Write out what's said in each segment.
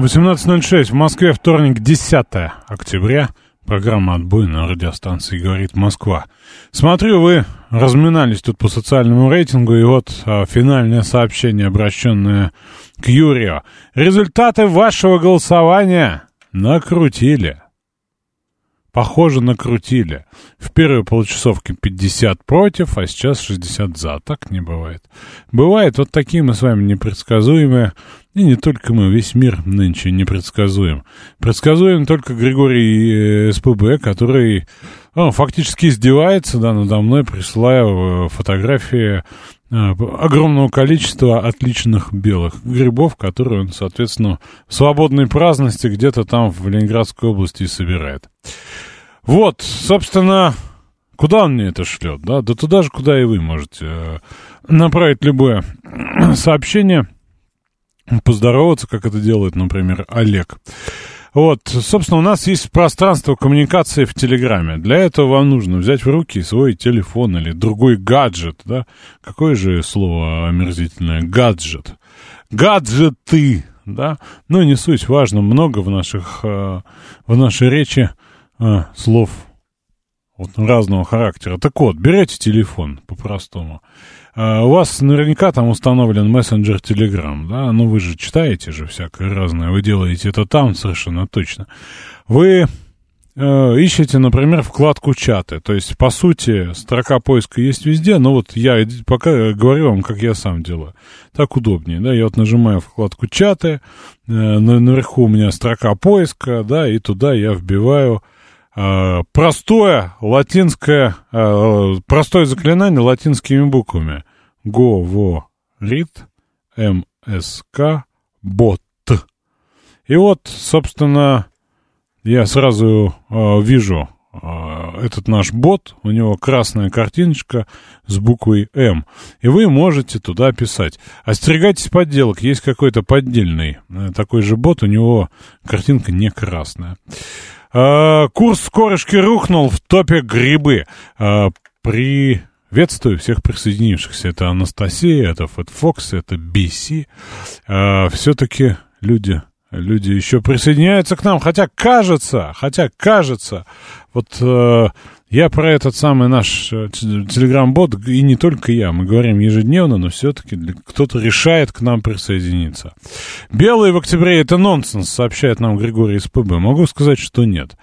18.06 в Москве, вторник, 10 октября. Программа «Отбой» на радиостанции «Говорит Москва». Смотрю, вы разминались тут по социальному рейтингу, и вот а, финальное сообщение, обращенное к Юрию. Результаты вашего голосования накрутили. Похоже, накрутили. В первой получасовке 50 против, а сейчас 60 за. Так не бывает. Бывает, вот такие мы с вами непредсказуемые. И не только мы, весь мир нынче непредсказуем. Предсказуем только Григорий э, СПБ, который ну, фактически издевается да, надо мной, присылая э, фотографии э, огромного количества отличных белых грибов, которые он, соответственно, в свободной праздности где-то там в Ленинградской области собирает. Вот, собственно, куда он мне это шлет, да? Да туда же, куда и вы можете направить любое сообщение – поздороваться, как это делает, например, Олег. Вот, собственно, у нас есть пространство коммуникации в Телеграме. Для этого вам нужно взять в руки свой телефон или другой гаджет, да? Какое же слово омерзительное? Гаджет. Гаджеты, да? Ну, не суть, важно, много в наших, э, в нашей речи э, слов вот, разного характера. Так вот, берете телефон по-простому. А, у вас наверняка там установлен мессенджер Telegram, да? Ну, вы же читаете же всякое разное. Вы делаете это там совершенно точно. Вы э, ищете, например, вкладку чаты. То есть, по сути, строка поиска есть везде, но вот я пока говорю вам, как я сам делаю. Так удобнее, да? Я вот нажимаю вкладку чаты, э, наверху у меня строка поиска, да, и туда я вбиваю Э, простое латинское, э, простое заклинание латинскими буквами. Говорит МСК бот. И вот, собственно, я сразу э, вижу э, этот наш бот, у него красная картиночка с буквой М, и вы можете туда писать. Остерегайтесь подделок, есть какой-то поддельный э, такой же бот, у него картинка не красная. Э, курс корочки рухнул в топе грибы. Э, приветствую всех присоединившихся. Это Анастасия, это Фэт Фокс, это BC. Э, все-таки люди люди еще присоединяются к нам, хотя кажется, хотя кажется, вот я про этот самый наш э, телеграм-бот, и не только я, мы говорим ежедневно, но все-таки кто-то решает к нам присоединиться. Белые в октябре — это нонсенс, сообщает нам Григорий из ПБ. Могу сказать, что нет.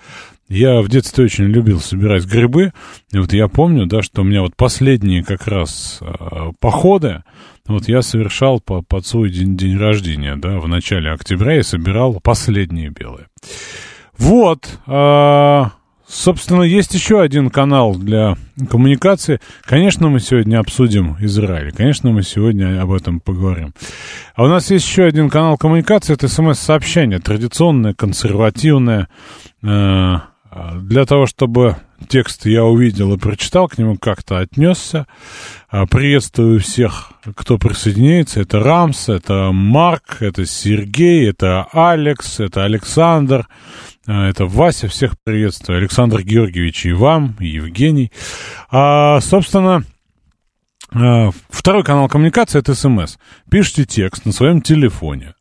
Я в детстве очень любил собирать грибы, и вот я помню, да, что у меня вот последние как раз э, походы, вот я совершал по, под свой день, день рождения, да, в начале октября я собирал последние белые. Вот, э, Собственно, есть еще один канал для коммуникации. Конечно, мы сегодня обсудим Израиль. Конечно, мы сегодня об этом поговорим. А у нас есть еще один канал коммуникации. Это смс-сообщение. Традиционное, консервативное. Э, для того, чтобы текст я увидел и прочитал, к нему как-то отнесся. Э, приветствую всех, кто присоединяется. Это Рамс, это Марк, это Сергей, это Алекс, это Александр. А, это Вася, всех приветствую. Александр Георгиевич и вам, и Евгений. А, собственно, а, второй канал коммуникации — это СМС. Пишите текст на своем телефоне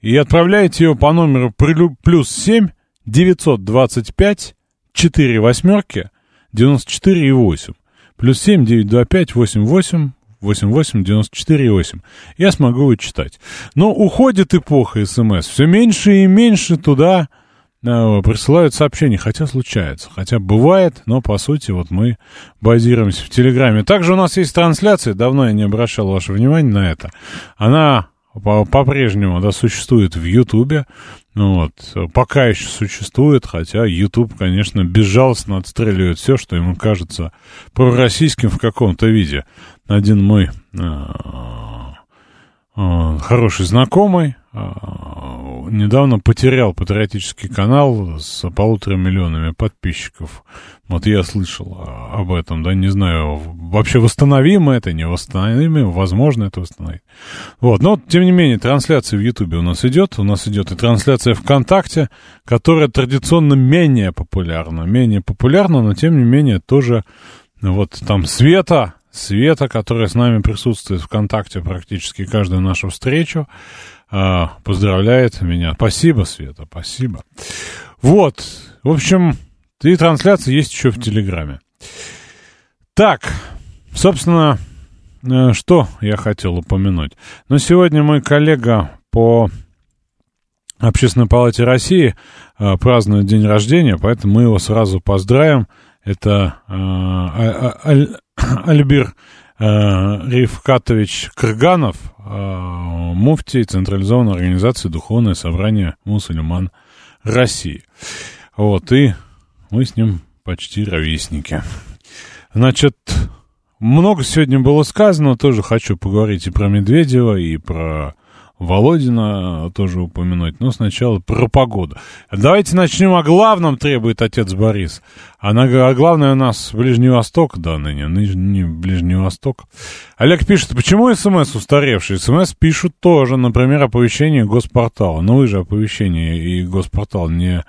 и отправляете его по номеру плюс 7 925 4 восьмерки 94 и 8. Плюс 7 925 88 88 94 8. Я смогу читать. Но уходит эпоха СМС. Все меньше и меньше туда присылают сообщения, хотя случается, хотя бывает, но по сути вот мы базируемся в Телеграме. Также у нас есть трансляция, давно я не обращал ваше внимание на это. Она по-прежнему да, существует в Ютубе, ну вот, пока еще существует, хотя Ютуб, конечно, безжалостно отстреливает все, что ему кажется пророссийским в каком-то виде. Один мой э, э, хороший знакомый недавно потерял патриотический канал с полутора миллионами подписчиков. Вот я слышал об этом, да, не знаю, вообще восстановимо это, не восстановимо, возможно это восстановить. Вот, но, тем не менее, трансляция в Ютубе у нас идет, у нас идет и трансляция ВКонтакте, которая традиционно менее популярна, менее популярна, но, тем не менее, тоже, вот, там Света, Света, которая с нами присутствует ВКонтакте практически каждую нашу встречу, а, поздравляет меня. Спасибо, Света, спасибо. Вот, в общем, и трансляция есть еще в Телеграме. Так, собственно, э, что я хотел упомянуть. Но сегодня мой коллега по Общественной палате России э, празднует день рождения, поэтому мы его сразу поздравим. Это э, а, а, Альбир Рифкатович Крганов, муфтий Централизованной организации Духовное собрание мусульман России. Вот, и мы с ним почти ровесники. Значит, много сегодня было сказано, тоже хочу поговорить и про Медведева, и про Володина тоже упомянуть, но сначала про погоду. Давайте начнем о главном, требует отец Борис. А, на, а главное у нас Ближний Восток, да, ныне, ныне Ближний Восток. Олег пишет, почему СМС устаревший? СМС пишут тоже, например, оповещение Госпортала. Но вы же оповещение и Госпортал не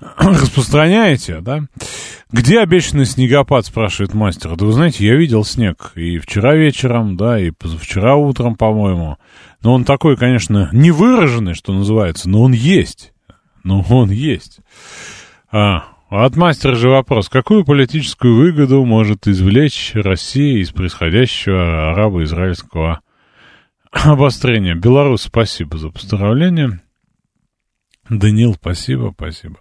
распространяете, да? Где обещанный снегопад, спрашивает мастер. Да вы знаете, я видел снег и вчера вечером, да, и позавчера утром, по-моему. Но он такой, конечно, невыраженный, что называется, но он есть. Но он есть. А, от мастера же вопрос. Какую политическую выгоду может извлечь Россия из происходящего арабо-израильского обострения? Беларусь, спасибо за поздравление. Данил, спасибо, спасибо.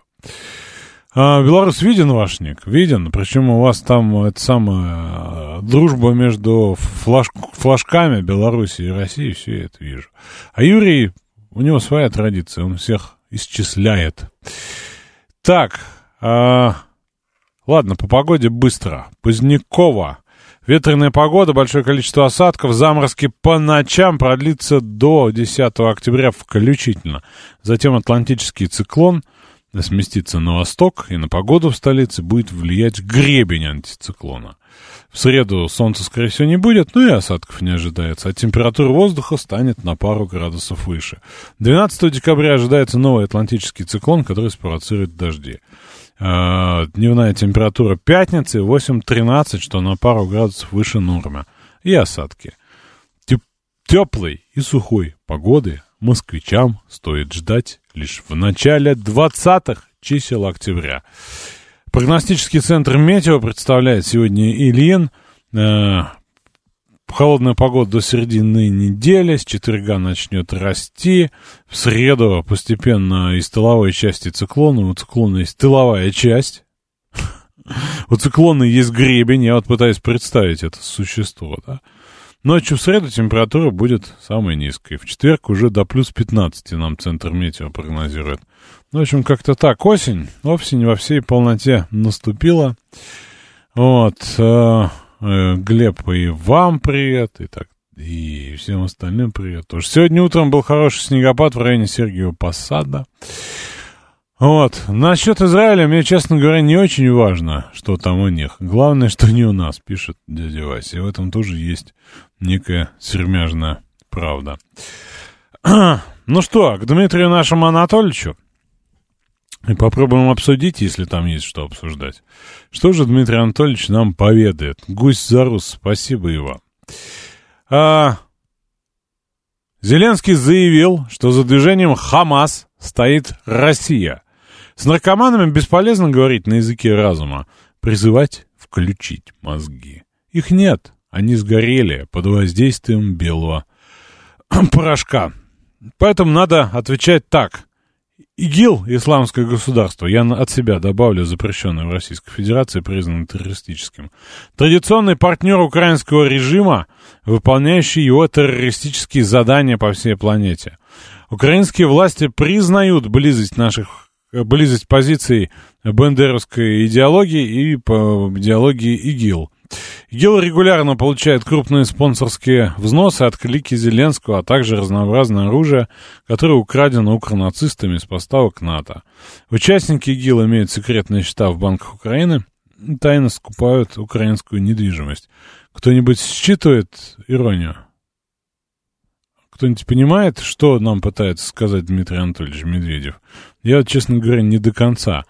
А, Беларусь виден вашник? Виден. Причем у вас там это самая дружба между флаж, флажками Беларуси и России, все это вижу. А Юрий, у него своя традиция, он всех исчисляет. Так, а, ладно, по погоде быстро. Позднякова. Ветреная погода, большое количество осадков, заморозки по ночам продлится до 10 октября включительно. Затем атлантический циклон – сместится на восток, и на погоду в столице будет влиять гребень антициклона. В среду солнца, скорее всего, не будет, но и осадков не ожидается, а температура воздуха станет на пару градусов выше. 12 декабря ожидается новый атлантический циклон, который спровоцирует дожди. А, дневная температура пятницы 8-13, что на пару градусов выше нормы. И осадки. Теп теплой и сухой погоды москвичам стоит ждать лишь в начале 20-х чисел октября. Прогностический центр «Метео» представляет сегодня Ильин. Э, холодная погода до середины недели, с четверга начнет расти. В среду постепенно из тыловой части циклона, у циклона есть тыловая часть. У циклона есть гребень, я вот пытаюсь представить это существо, да. Ночью в среду температура будет самой низкой. В четверг уже до плюс 15 нам центр метео прогнозирует. Ну, в общем, как-то так. Осень. Осень во всей полноте наступила. Вот. Э, э, Глеб, и вам привет. И так и всем остальным привет тоже. Сегодня утром был хороший снегопад в районе Сергиева Посада. Вот. Насчет Израиля мне, честно говоря, не очень важно, что там у них. Главное, что не у нас, пишет дядя Вася. И в этом тоже есть некая сермяжная правда. Ну что, к Дмитрию нашему Анатольевичу. И попробуем обсудить, если там есть что обсуждать. Что же Дмитрий Анатольевич нам поведает? Гусь за рус, спасибо вам. А, Зеленский заявил, что за движением «Хамас» стоит Россия. С наркоманами бесполезно говорить на языке разума. Призывать включить мозги. Их нет. Они сгорели под воздействием белого порошка. Поэтому надо отвечать так. ИГИЛ, исламское государство, я от себя добавлю, запрещенное в Российской Федерации, признано террористическим. Традиционный партнер украинского режима, выполняющий его террористические задания по всей планете. Украинские власти признают близость наших близость позиций бендеровской идеологии и по идеологии ИГИЛ. ИГИЛ регулярно получает крупные спонсорские взносы от клики Зеленского, а также разнообразное оружие, которое украдено укронацистами из поставок НАТО. Участники ИГИЛ имеют секретные счета в банках Украины и тайно скупают украинскую недвижимость. Кто-нибудь считывает иронию? Кто-нибудь понимает, что нам пытается сказать Дмитрий Анатольевич Медведев? Я, честно говоря, не до конца.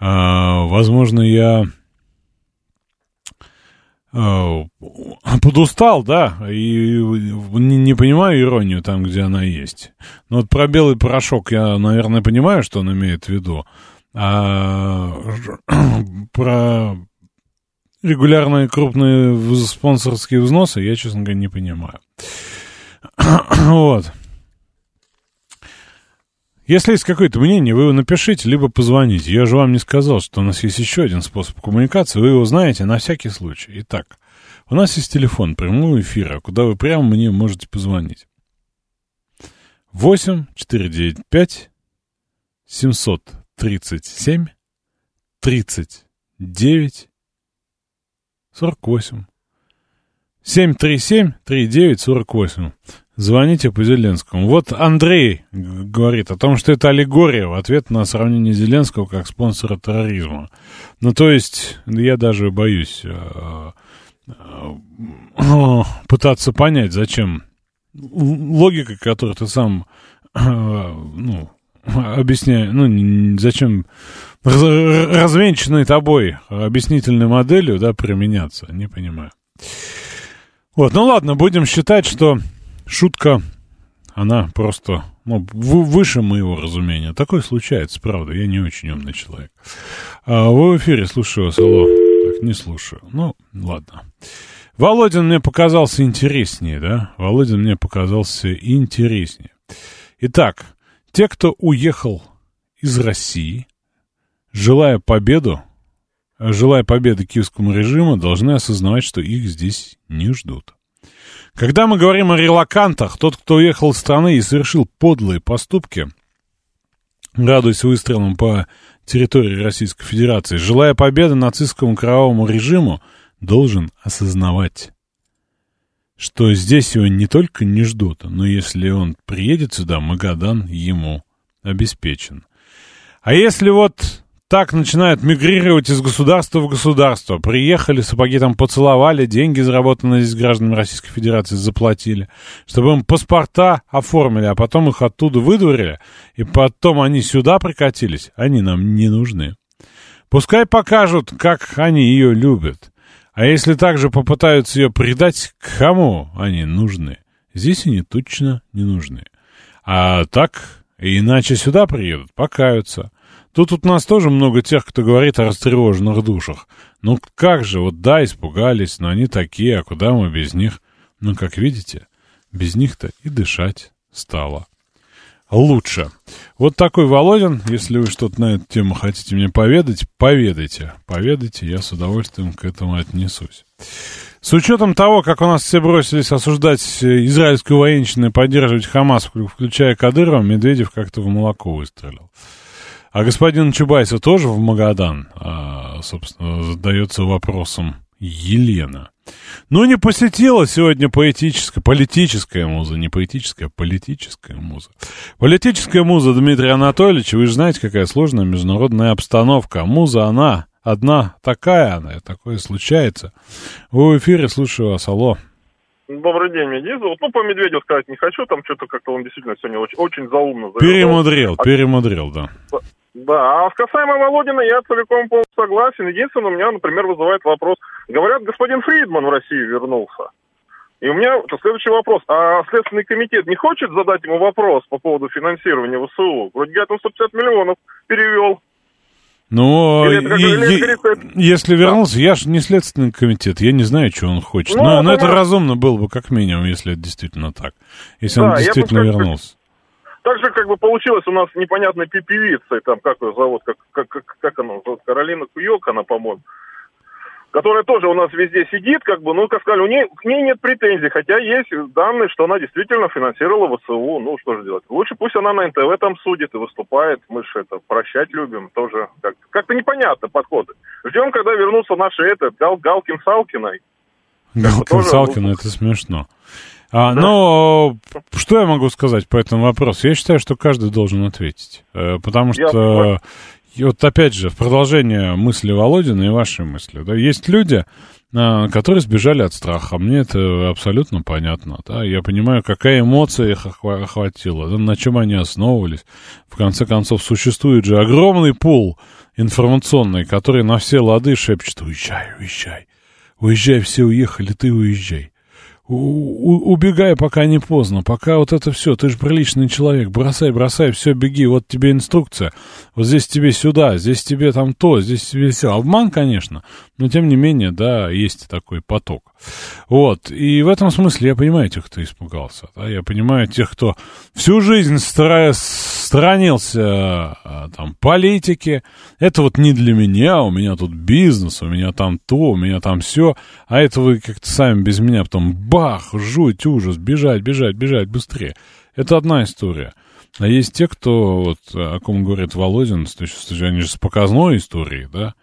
А, возможно, я а, подустал, да, и не, не понимаю иронию там, где она есть. Но вот про белый порошок я, наверное, понимаю, что он имеет в виду. А про регулярные крупные спонсорские взносы я, честно говоря, не понимаю. вот. Если есть какое-то мнение, вы его напишите, либо позвоните. Я же вам не сказал, что у нас есть еще один способ коммуникации. Вы его знаете на всякий случай. Итак, у нас есть телефон прямого эфира, куда вы прямо мне можете позвонить. 8 495 737 39 48. 737-3948. Звоните по Зеленскому. Вот Андрей говорит о том, что это аллегория в ответ на сравнение Зеленского как спонсора терроризма. Ну, то есть, я даже боюсь э, э, пытаться понять, зачем логика, которую ты сам э, ну, объясняешь, ну, зачем развенчанной тобой объяснительной моделью, да, применяться, не понимаю. Вот, ну ладно, будем считать, что шутка, она просто ну, выше моего разумения. Такое случается, правда, я не очень умный человек. А, вы в эфире, слушаю вас, алло. Так, не слушаю. Ну, ладно. Володин мне показался интереснее, да? Володин мне показался интереснее. Итак, те, кто уехал из России, желая победу, желая победы киевскому режиму, должны осознавать, что их здесь не ждут. Когда мы говорим о релакантах, тот, кто уехал из страны и совершил подлые поступки, радуясь выстрелам по территории Российской Федерации, желая победы нацистскому кровавому режиму, должен осознавать, что здесь его не только не ждут, но если он приедет сюда, Магадан ему обеспечен. А если вот так начинают мигрировать из государства в государство. Приехали, сапоги там поцеловали, деньги, заработанные здесь гражданами Российской Федерации, заплатили, чтобы им паспорта оформили, а потом их оттуда выдворили, и потом они сюда прикатились, они нам не нужны. Пускай покажут, как они ее любят. А если также попытаются ее предать, кому они нужны? Здесь они точно не нужны. А так, иначе сюда приедут, покаются. Тут у нас тоже много тех, кто говорит о растревоженных душах. Ну как же, вот да, испугались, но они такие, а куда мы без них? Ну, как видите, без них-то и дышать стало лучше. Вот такой Володин. Если вы что-то на эту тему хотите мне поведать, поведайте. Поведайте, я с удовольствием к этому отнесусь. С учетом того, как у нас все бросились осуждать израильскую военщину и поддерживать Хамас, включая Кадырова, Медведев как-то в молоко выстрелил. А господин Чубайса тоже в Магадан, а, собственно, задается вопросом Елена. Ну, не посетила сегодня поэтическая, политическая муза, не поэтическая, а политическая муза. Политическая муза Дмитрия Анатольевича, вы же знаете, какая сложная международная обстановка. муза, она одна такая, она, такое случается. Вы в эфире, слушаю вас, алло. Добрый день, меня зовут. Ну, по Медведю сказать не хочу, там что-то как-то он действительно сегодня очень, очень заумно. Перемудрил, перемудрил, да. Да, а касаемо Володина я целиком полностью согласен. Единственное, у меня, например, вызывает вопрос. Говорят, господин Фридман в Россию вернулся. И у меня следующий вопрос. А Следственный комитет не хочет задать ему вопрос по поводу финансирования ВСУ? Вроде говорят, он 150 миллионов перевел. Ну, если вернулся, я же не Следственный комитет, я не знаю, что он хочет. Ну, но, но это разумно было бы, как минимум, если это действительно так. Если да, он действительно вернулся. Так же, как бы получилось у нас непонятной певицей, там, как ее зовут, как, как, как, как она зовут, Каролина Куёк, она, по-моему. которая тоже у нас везде сидит, как бы, ну, как сказали, у нее, к ней нет претензий, хотя есть данные, что она действительно финансировала ВСУ, ну, что же делать. Лучше пусть она на НТВ там судит и выступает, мы же это прощать любим, тоже как- как-то непонятно подходы. Ждем, когда вернутся наши, это, Гал, Галкин Салкиной. Галкин тоже Салкин, это смешно. А, Но что я могу сказать по этому вопросу? Я считаю, что каждый должен ответить. Э, Потому что, вот опять же, в продолжение мысли Володина и вашей мысли, да, есть люди, а, которые сбежали от страха. Мне это абсолютно понятно. Да? Я понимаю, какая эмоция их охва- охватила, да, на чем они основывались. В конце концов, существует же огромный пул информационный, который на все лады шепчет «Уезжай, уезжай, уезжай, все уехали, ты уезжай». У- убегай, пока не поздно, пока вот это все, ты же приличный человек, бросай, бросай, все, беги, вот тебе инструкция, вот здесь тебе сюда, здесь тебе там то, здесь тебе все. Обман, конечно, но тем не менее, да, есть такой поток. Вот, и в этом смысле я понимаю тех, кто испугался, да, я понимаю тех, кто всю жизнь стра- сторонился а, там политики, это вот не для меня, у меня тут бизнес, у меня там то, у меня там все, а это вы как-то сами без меня потом бах, жуть, ужас, бежать, бежать, бежать быстрее. Это одна история. А есть те, кто, вот, о ком говорит Володин, они же с показной историей, да,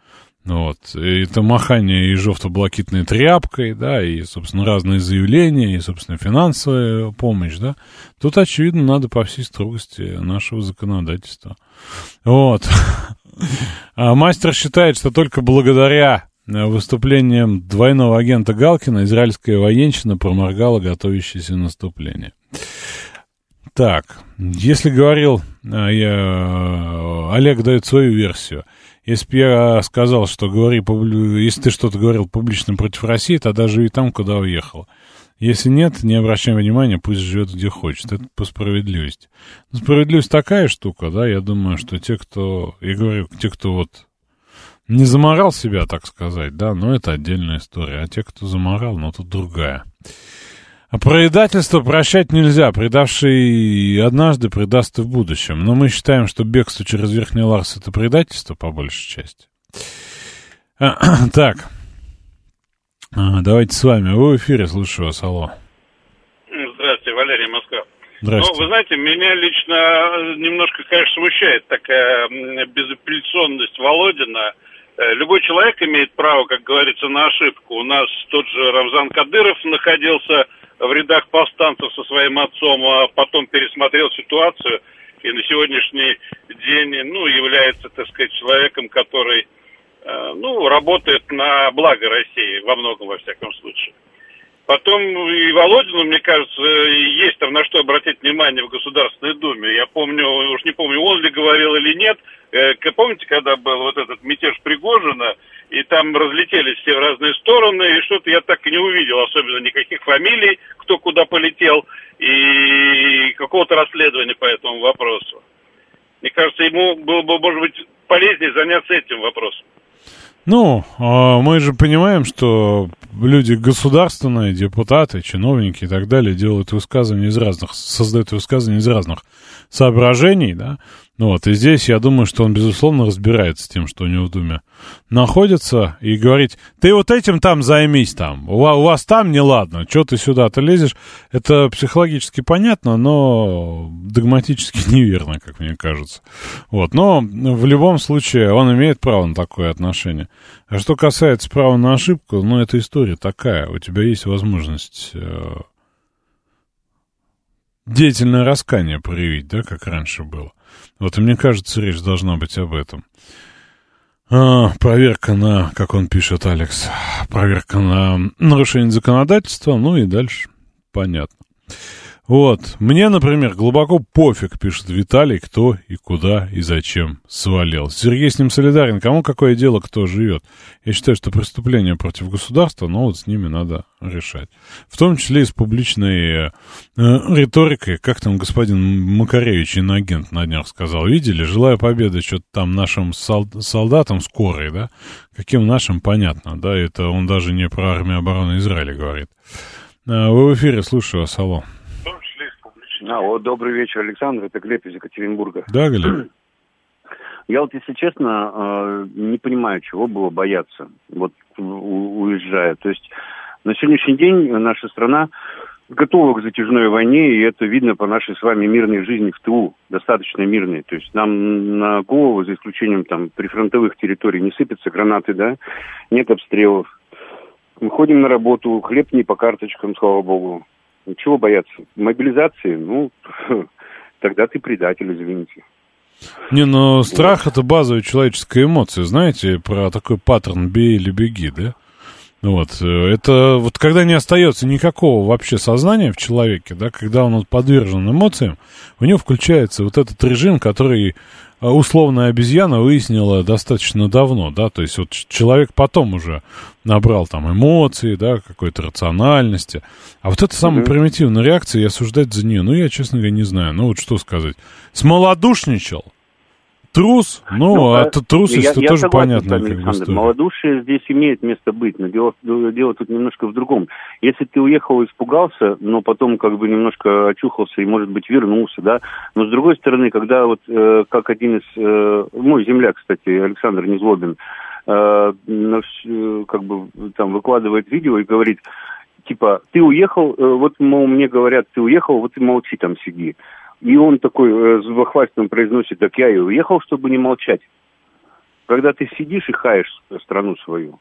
вот, и это махание и жовто-блакитной тряпкой, да, и, собственно, разные заявления, и, собственно, финансовая помощь, да. Тут, очевидно, надо по всей строгости нашего законодательства. Вот. А мастер считает, что только благодаря э, выступлениям двойного агента Галкина израильская военщина проморгала готовящееся наступление. Так, если говорил, а, я, Олег дает свою версию. Если я сказал, что говори, если ты что-то говорил публично против России, тогда живи там, куда уехал. Если нет, не обращай внимания, пусть живет где хочет. Это по справедливости. Но справедливость такая штука, да, я думаю, что те, кто, я говорю, те, кто вот не заморал себя, так сказать, да, но это отдельная история. А те, кто заморал, ну, тут другая. А предательство прощать нельзя. Предавший однажды предаст и в будущем. Но мы считаем, что бегство через Верхний Ларс — это предательство, по большей части. А, так. А, давайте с вами. Вы в эфире, слушаю вас. Алло. Здравствуйте, Валерий Москва. Ну, Здравствуйте. вы знаете, меня лично немножко, конечно, смущает такая безапелляционность Володина. Э, Любой человек имеет право, как говорится, на ошибку. У нас тот же Рамзан Кадыров находился в рядах повстанцев со своим отцом, а потом пересмотрел ситуацию и на сегодняшний день, ну, является, так сказать, человеком, который, э, ну, работает на благо России во многом, во всяком случае. Потом и Володину, мне кажется, есть там на что обратить внимание в Государственной Думе. Я помню, уж не помню, он ли говорил или нет. Э, Помните, когда был вот этот мятеж Пригожина, и там разлетелись все в разные стороны, и что-то я так и не увидел, особенно никаких фамилий, кто куда полетел, и какого-то расследования по этому вопросу. Мне кажется, ему было бы, может быть, полезнее заняться этим вопросом. Ну, а мы же понимаем, что люди государственные, депутаты, чиновники и так далее делают высказывания из разных, создают высказывания из разных соображений, да. Ну вот, и здесь я думаю, что он, безусловно, разбирается с тем, что у него в Думе находится, и говорить, ты вот этим там займись там, у у вас там неладно, что ты сюда-то лезешь, это психологически понятно, но догматически неверно, как мне кажется. Вот, но в любом случае он имеет право на такое отношение. А что касается права на ошибку, ну, эта история такая, у тебя есть возможность э, деятельное раскание проявить, да, как раньше было. Вот, и мне кажется, речь должна быть об этом. А, проверка на, как он пишет, Алекс, проверка на нарушение законодательства, ну и дальше понятно. Вот, мне, например, глубоко пофиг, пишет Виталий, кто и куда и зачем свалил. Сергей с ним солидарен, кому какое дело, кто живет. Я считаю, что преступления против государства, но вот с ними надо решать. В том числе и с публичной э, риторикой, как там господин Макаревич, иноагент на днях сказал, видели, желаю победы что-то там нашим сол- солдатам скорой, да? Каким нашим, понятно, да, это он даже не про армию обороны Израиля говорит. Вы в эфире, слушаю вас, алло. В том числе и с публичной. А, вот добрый вечер, Александр, это Глеб из Екатеринбурга. Да, Глеб? Я вот, если честно, э, не понимаю, чего было бояться, вот уезжая. То есть на сегодняшний день наша страна готова к затяжной войне, и это видно по нашей с вами мирной жизни в ТУ, достаточно мирной. То есть нам на голову, за исключением там прифронтовых территорий, не сыпятся гранаты, да, нет обстрелов. Мы ходим на работу, хлеб не по карточкам, слава богу. Чего бояться? Мобилизации? Ну, тогда ты предатель, извините. Не, но страх это базовая человеческая эмоция, знаете, про такой паттерн «бей или беги», да? Вот, это вот когда не остается никакого вообще сознания в человеке, да, когда он вот подвержен эмоциям, у него включается вот этот режим, который условная обезьяна выяснила достаточно давно, да, то есть вот человек потом уже набрал там эмоции, да, какой-то рациональности, а вот это самая примитивная реакция, и осуждать за нее, ну, я, честно говоря, не знаю, ну, вот что сказать, смолодушничал, трус, ну, а э, тут трусость, я- это я тоже согласен понятно. как Александр. история. Малодушие здесь имеет место быть, но дело, дело тут немножко в другом. Если ты уехал, испугался, но потом как бы немножко очухался и, может быть, вернулся, да, но с другой стороны, когда вот э, как один из, э, мой земляк, кстати, Александр Незлобин, э, э, как бы там выкладывает видео и говорит, типа, ты уехал, э, вот, мол, мне говорят, ты уехал, вот и молчи там, сиди. И он такой э, с бахвальством произносит, так я и уехал, чтобы не молчать. Когда ты сидишь и хаешь страну свою.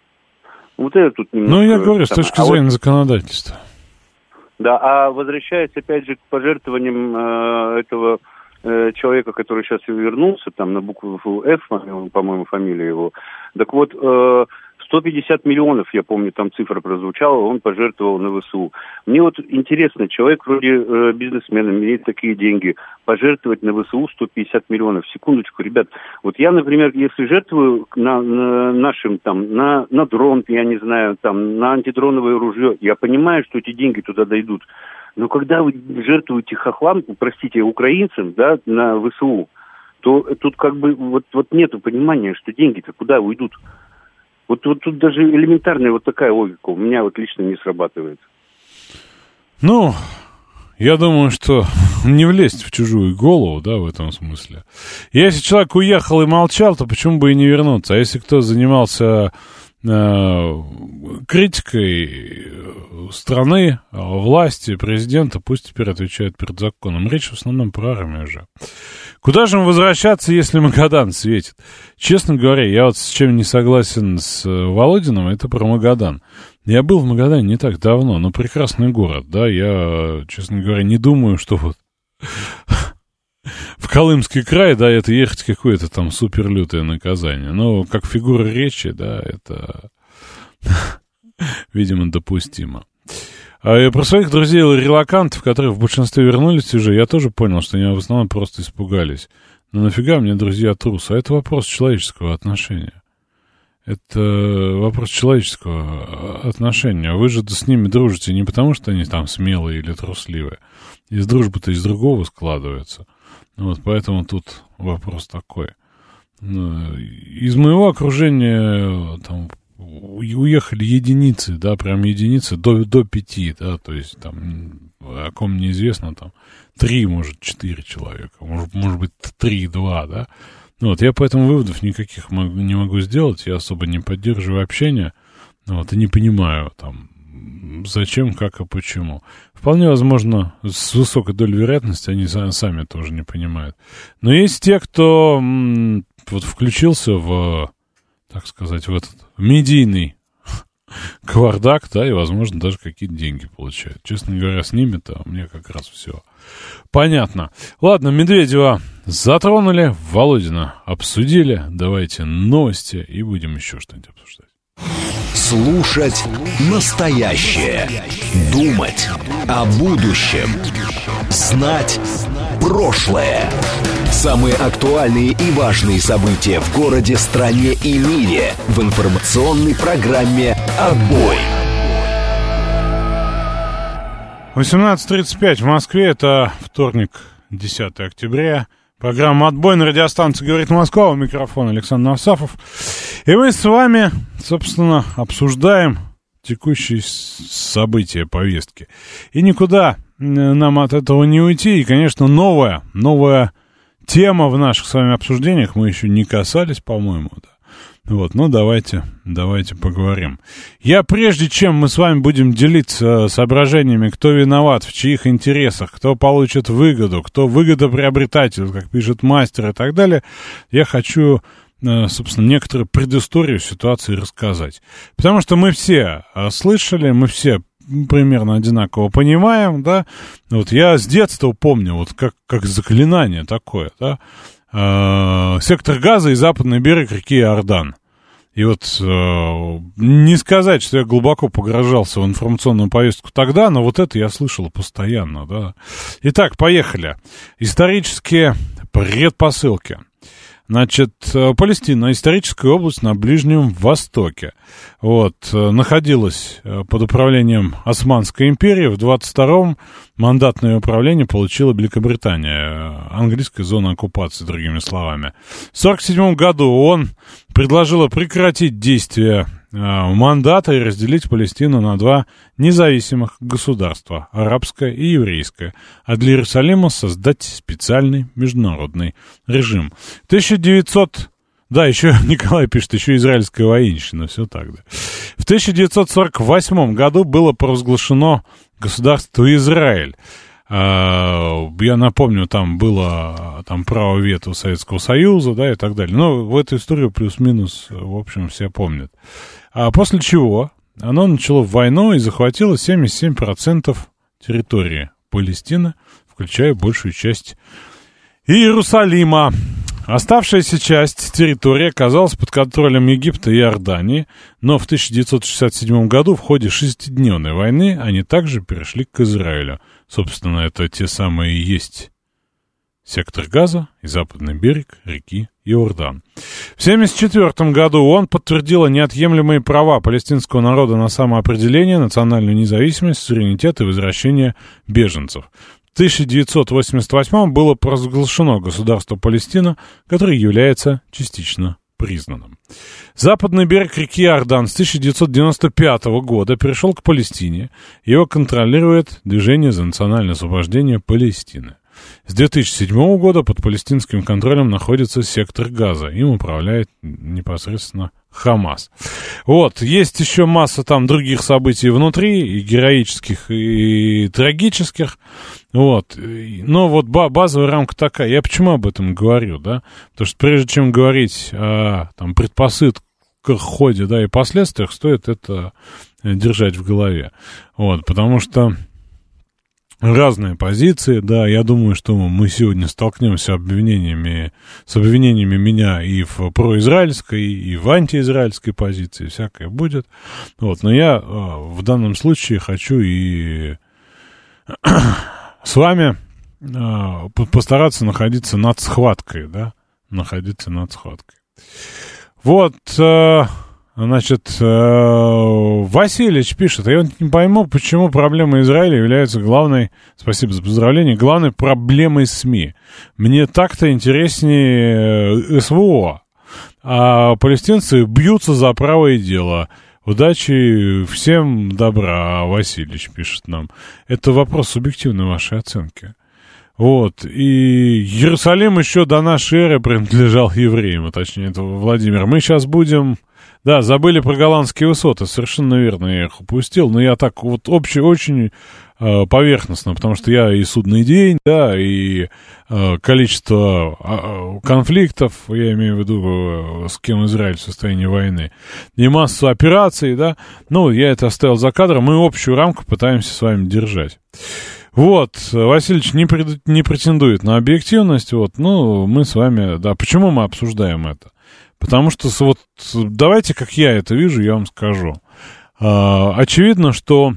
Вот это тут немножко... Ну, я говорю, с самое. точки А вот- зрения законодательства. да, а возвращаясь опять же к пожертвованиям э, этого э, человека, который сейчас вернулся, там на букву F, по-моему, фамилия его, так вот, э, 150 миллионов, я помню, там цифра прозвучала, он пожертвовал на ВСУ. Мне вот интересно, человек вроде э, бизнесмена, имеет такие деньги, пожертвовать на ВСУ 150 миллионов. Секундочку, ребят, вот я, например, если жертвую на, на нашим там, на, на дрон, я не знаю, там, на антидроновое ружье, я понимаю, что эти деньги туда дойдут. Но когда вы жертвуете хохлам, простите, украинцам, да, на ВСУ, то тут как бы вот, вот нету понимания, что деньги-то куда уйдут. Вот, вот тут даже элементарная вот такая логика у меня вот лично не срабатывает. Ну, я думаю, что не влезть в чужую голову, да, в этом смысле. Если человек уехал и молчал, то почему бы и не вернуться? А если кто занимался э, критикой э, страны, э, власти, президента, пусть теперь отвечает перед законом. Речь в основном про армию же. Куда же им возвращаться, если Магадан светит? Честно говоря, я вот с чем не согласен с э, Володиным, это про Магадан. Я был в Магадане не так давно, но прекрасный город, да, я, честно говоря, не думаю, что вот в Колымский край, да, это ехать какое-то там суперлютое наказание. Но как фигура речи, да, это, видимо, допустимо. А про своих друзей-релакантов, которые в большинстве вернулись уже, я тоже понял, что они в основном просто испугались. Но нафига мне друзья трусы? А это вопрос человеческого отношения. Это вопрос человеческого отношения. Вы же с ними дружите не потому, что они там смелые или трусливые. Из дружбы-то из другого складывается. Вот поэтому тут вопрос такой. Ну, Из моего окружения там уехали единицы, да, прям единицы до, до пяти, да, то есть там о ком неизвестно, там три, может, четыре человека, может, может быть, три-два, да. Ну Вот, я поэтому выводов никаких не могу сделать, я особо не поддерживаю общение, ну вот, и не понимаю, там, зачем, как и почему. Вполне возможно, с высокой долей вероятности они са- сами тоже не понимают. Но есть те, кто вот включился в, так сказать, в этот медийный кавардак, да, и, возможно, даже какие-то деньги получают. Честно говоря, с ними-то мне как раз все понятно. Ладно, Медведева затронули, Володина обсудили. Давайте новости и будем еще что-нибудь обсуждать. Слушать настоящее. Думать о будущем. Знать прошлое. Самые актуальные и важные события в городе, стране и мире в информационной программе «Отбой». 18.35 в Москве, это вторник, 10 октября. Программа «Отбой» на радиостанции «Говорит Москва». У микрофона Александр Насафов. И мы с вами, собственно, обсуждаем текущие события повестки. И никуда нам от этого не уйти. И, конечно, новая, новая тема в наших с вами обсуждениях, мы еще не касались, по-моему, да. Вот, ну давайте, давайте поговорим. Я прежде чем мы с вами будем делиться соображениями, кто виноват, в чьих интересах, кто получит выгоду, кто выгодоприобретатель, как пишет мастер и так далее, я хочу, э, собственно, некоторую предысторию ситуации рассказать. Потому что мы все э, слышали, мы все примерно одинаково понимаем, да. Вот я с детства помню, вот как, как заклинание такое, да. Э, сектор газа и западный берег реки Иордан. И вот э, не сказать, что я глубоко погружался в информационную повестку тогда, но вот это я слышал постоянно, да. Итак, поехали. Исторические предпосылки. Значит, э, Палестина, историческая область на Ближнем Востоке. Вот, э, находилась э, под управлением Османской империи. В 22-м мандатное управление получила Великобритания. Английская зона оккупации, другими словами. В 47 году он предложила прекратить действия Э, мандата и разделить Палестину на два независимых государства, арабское и еврейское, а для Иерусалима создать специальный международный режим. 1900 да, еще Николай пишет, еще израильская воинщина, все так, да. В 1948 году было провозглашено государство Израиль. А, я напомню, там было там право вето Советского Союза, да, и так далее. Но в эту историю плюс-минус, в общем, все помнят. А после чего оно начало войну и захватило 77% территории Палестины, включая большую часть Иерусалима. Оставшаяся часть территории оказалась под контролем Египта и Иордании, но в 1967 году в ходе шестидневной войны они также перешли к Израилю. Собственно, это те самые и есть сектор Газа и западный берег реки Иордан. В 1974 году он подтвердила неотъемлемые права палестинского народа на самоопределение, национальную независимость, суверенитет и возвращение беженцев. В 1988 было провозглашено государство Палестина, которое является частично признанным. Западный берег реки Иордан с 1995 года перешел к Палестине. Его контролирует Движение за национальное освобождение Палестины. С 2007 года под палестинским контролем находится сектор газа. Им управляет непосредственно Хамас. Вот, есть еще масса там других событий внутри, и героических, и трагических. Вот, но вот базовая рамка такая. Я почему об этом говорю, да? Потому что прежде чем говорить о там, предпосылках, ходе, да, и последствиях, стоит это держать в голове. Вот, потому что разные позиции, да, я думаю, что мы сегодня столкнемся обвинениями, с обвинениями меня и в произраильской, и в антиизраильской позиции, всякое будет, вот, но я э, в данном случае хочу и с вами э, постараться находиться над схваткой, да, находиться над схваткой. Вот, э, Значит, э, Васильевич пишет, а я не пойму, почему проблема Израиля является главной, спасибо за поздравление, главной проблемой СМИ. Мне так-то интереснее э, СВО, а палестинцы бьются за правое дело. Удачи, всем добра, Васильевич пишет нам. Это вопрос субъективной вашей оценки. Вот, и Иерусалим еще до нашей эры принадлежал евреям, а точнее, это Владимир. Мы сейчас будем да, забыли про голландские высоты, совершенно верно, я их упустил, но я так вот общий, очень э, поверхностно, потому что я и судный день, да, и э, количество э, конфликтов, я имею в виду, э, с кем Израиль в состоянии войны, и массу операций, да, ну, я это оставил за кадром, мы общую рамку пытаемся с вами держать. Вот, Васильевич не, пред, не претендует на объективность, вот, ну, мы с вами, да, почему мы обсуждаем это? Потому что вот давайте, как я это вижу, я вам скажу. А, очевидно, что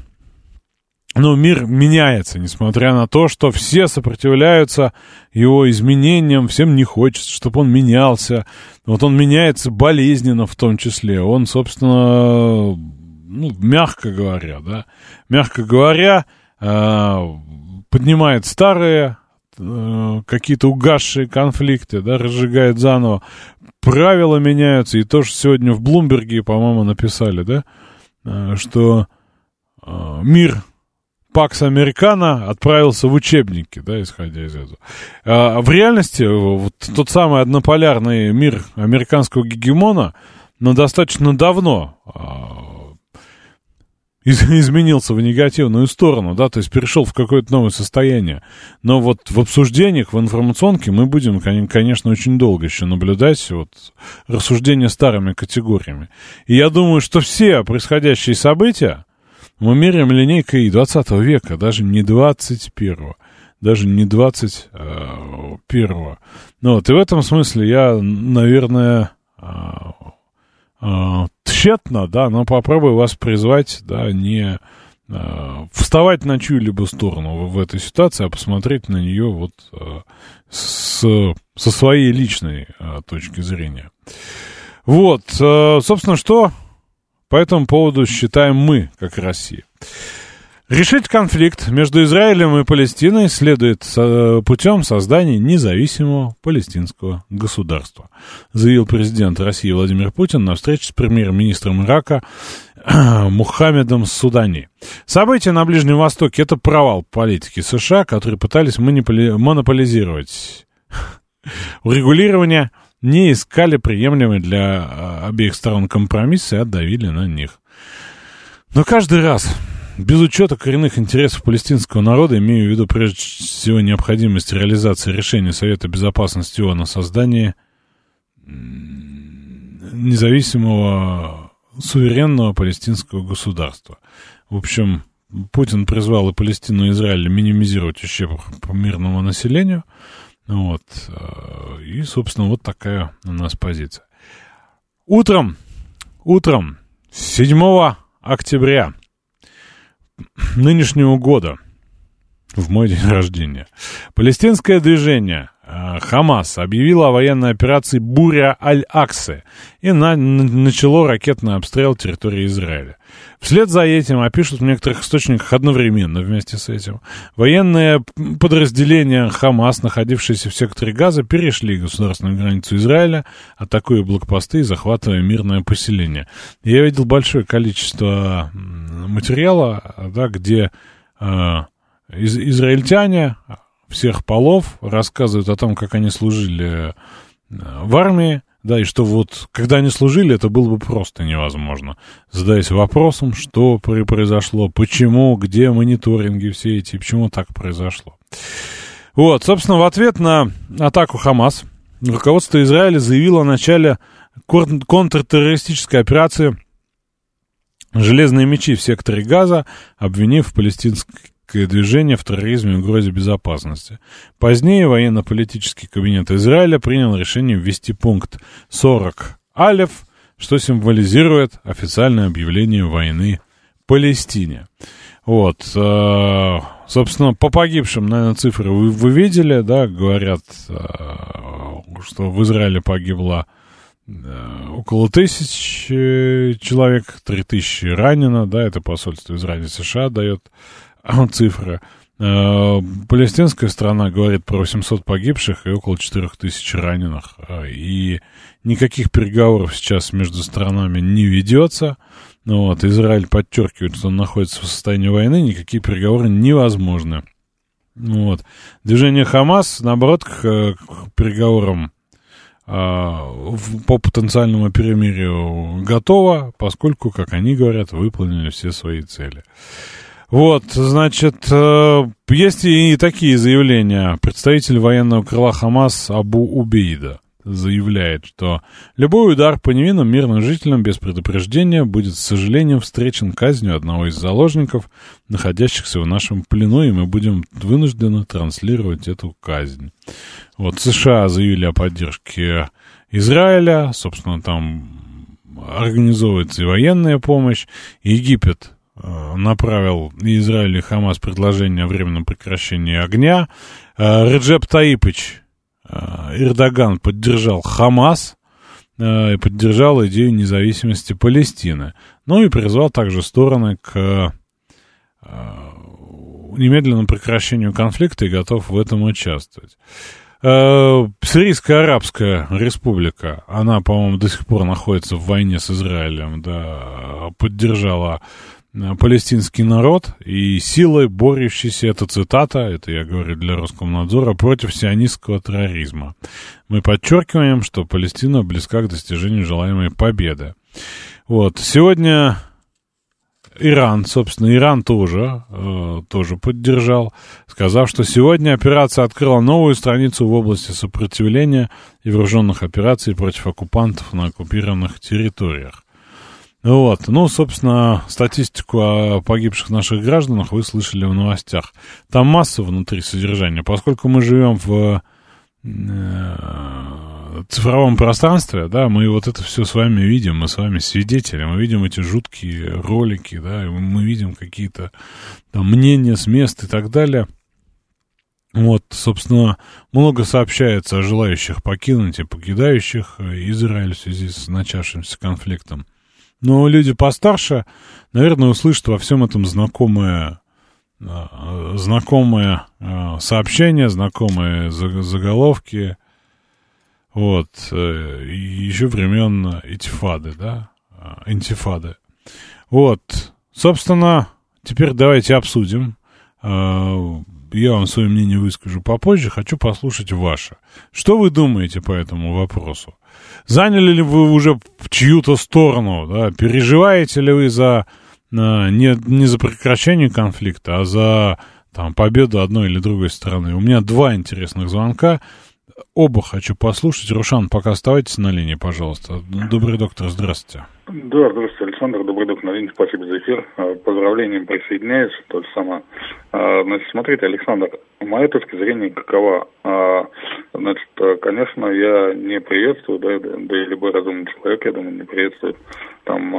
ну, мир меняется, несмотря на то, что все сопротивляются его изменениям, всем не хочется, чтобы он менялся. Вот он меняется болезненно в том числе. Он, собственно, ну, мягко говоря, да, мягко говоря, а, поднимает старые какие-то угасшие конфликты, да, разжигает заново. Правила меняются, и тоже сегодня в Блумберге, по-моему, написали, да, э, что э, мир Пакс Американо отправился в учебники, да, исходя из этого. А в реальности вот тот самый однополярный мир американского гегемона, но достаточно давно а, из, изменился в негативную сторону, да, то есть перешел в какое-то новое состояние. Но вот в обсуждениях, в информационке мы будем, конечно, очень долго еще наблюдать вот рассуждения старыми категориями. И я думаю, что все происходящие события мы меряем линейкой 20 века, даже не 21 даже не 21 Ну вот, и в этом смысле я, наверное, а, тщетно, да, но попробую вас призвать, да, не а, вставать на чью-либо сторону в, этой ситуации, а посмотреть на нее вот с, со своей личной точки зрения. Вот, собственно, что по этому поводу считаем мы, как Россия. Решить конфликт между Израилем и Палестиной следует путем создания независимого палестинского государства, заявил президент России Владимир Путин на встрече с премьер-министром Ирака Мухаммедом Судани. События на Ближнем Востоке – это провал политики США, которые пытались монополизировать урегулирование не искали приемлемый для а, обеих сторон компромисс и отдавили на них. Но каждый раз, без учета коренных интересов палестинского народа, имею в виду прежде всего необходимость реализации решения Совета Безопасности ООН о создании независимого суверенного палестинского государства. В общем, Путин призвал и Палестину, и Израиль минимизировать ущерб по мирному населению – вот. Э, и, собственно, вот такая у нас позиция. Утром, утром 7 октября нынешнего года, в мой день рождения, палестинское движение Хамас объявила о военной операции «Буря Аль-Аксы» и на, начало ракетный обстрел территории Израиля. Вслед за этим, а пишут в некоторых источниках одновременно вместе с этим, военные подразделения Хамас, находившиеся в секторе Газа, перешли государственную границу Израиля, атакуя блокпосты и захватывая мирное поселение. Я видел большое количество материала, да, где э, из, израильтяне всех полов, рассказывают о том, как они служили э, в армии, да, и что вот, когда они служили, это было бы просто невозможно. Задаясь вопросом, что произошло, почему, где мониторинги все эти, почему так произошло. Вот, собственно, в ответ на атаку Хамас руководство Израиля заявило о начале контртеррористической операции «Железные мечи» в секторе Газа, обвинив палестинский движение в терроризме и угрозе безопасности. Позднее военно-политический кабинет Израиля принял решение ввести пункт 40 Алев, что символизирует официальное объявление войны Палестине. Вот, э, собственно, по погибшим, наверное, цифры вы, вы видели, да, говорят, э, что в Израиле погибло э, около тысячи человек, три тысячи ранено, да, это посольство Израиля США дает цифры. Э, палестинская страна говорит про 800 погибших и около 4000 раненых. Э, и никаких переговоров сейчас между странами не ведется. Ну вот, Израиль подчеркивает, что он находится в состоянии войны, никакие переговоры невозможны. Ну вот. Движение Хамас, наоборот, к, к переговорам по потенциальному перемирию готово, поскольку, как они говорят, выполнили все свои цели. Вот, значит, э, есть и такие заявления. Представитель военного крыла Хамас Абу Убейда заявляет, что любой удар по невинным мирным жителям без предупреждения будет, с сожалением, встречен казнью одного из заложников, находящихся в нашем плену, и мы будем вынуждены транслировать эту казнь. Вот США заявили о поддержке Израиля, собственно, там организовывается и военная помощь. Египет направил Израиль и Хамас предложение о временном прекращении огня. Э, Реджеп Таипыч э, Эрдоган поддержал Хамас и поддержал идею независимости Палестины. Ну и призвал также стороны к немедленному прекращению конфликта и готов в этом участвовать. Сирийская Арабская Республика, она, по-моему, до сих пор находится в войне с Израилем, да, поддержала э, палестинский народ и силой борющийся, это цитата, это я говорю для Роскомнадзора, против сионистского терроризма. Мы подчеркиваем, что Палестина близка к достижению желаемой победы. Вот, сегодня Иран, собственно, Иран тоже, э, тоже поддержал, сказав, что сегодня операция открыла новую страницу в области сопротивления и вооруженных операций против оккупантов на оккупированных территориях. Вот, ну, собственно, статистику о погибших наших гражданах вы слышали в новостях. Там масса внутри содержания, поскольку мы живем в э, цифровом пространстве, да, мы вот это все с вами видим, мы с вами свидетели, мы видим эти жуткие ролики, да, мы видим какие-то там мнения с мест и так далее. Вот, собственно, много сообщается о желающих покинуть и покидающих Израиль в связи с начавшимся конфликтом. Но люди постарше, наверное, услышат во всем этом знакомое, а, знакомое а, сообщение, знакомые заголовки, вот. Э, еще времен Этифады, да? Интифады. Вот. Собственно, теперь давайте обсудим. А, я вам свое мнение выскажу попозже, хочу послушать ваше. Что вы думаете по этому вопросу? Заняли ли вы уже чью-то сторону, да? Переживаете ли вы за не, не за прекращение конфликта, а за там, победу одной или другой стороны? У меня два интересных звонка. Оба хочу послушать. Рушан, пока оставайтесь на линии, пожалуйста. Добрый доктор, здравствуйте. Да, здравствуйте, Александр. Добрый доктор на линии. Спасибо за эфир. А, поздравлением присоединяюсь. То же самое. А, значит, смотрите, Александр, моя точка зрения какова? А, значит, конечно, я не приветствую, да, да и любой разумный человек, я думаю, не приветствует там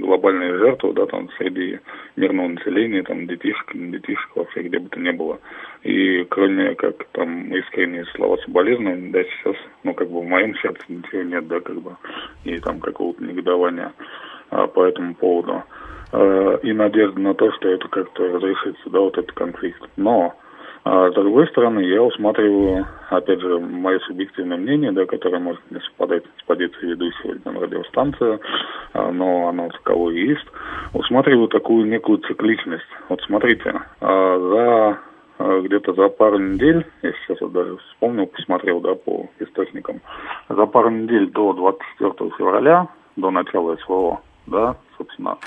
глобальные жертвы, да, там среди мирного населения, там детишек, не детишек, вообще где бы то ни было. И кроме как там искренние слова соболезнования, да, сейчас, ну, как бы в моем сердце ничего нет, да, как бы, и там какого-то негодования а, по этому поводу. А, и надежда на то, что это как-то разрешится, да, вот этот конфликт. Но, а, с другой стороны, я усматриваю, опять же, мое субъективное мнение, да, которое может не совпадать с позицией ведущего на радиостанции, а, но оно таково и есть, усматриваю такую некую цикличность. Вот смотрите, а, за где-то за пару недель, я сейчас даже вспомнил, посмотрел, да, по источникам, за пару недель до 24 февраля, до начала СВО, да, собственно,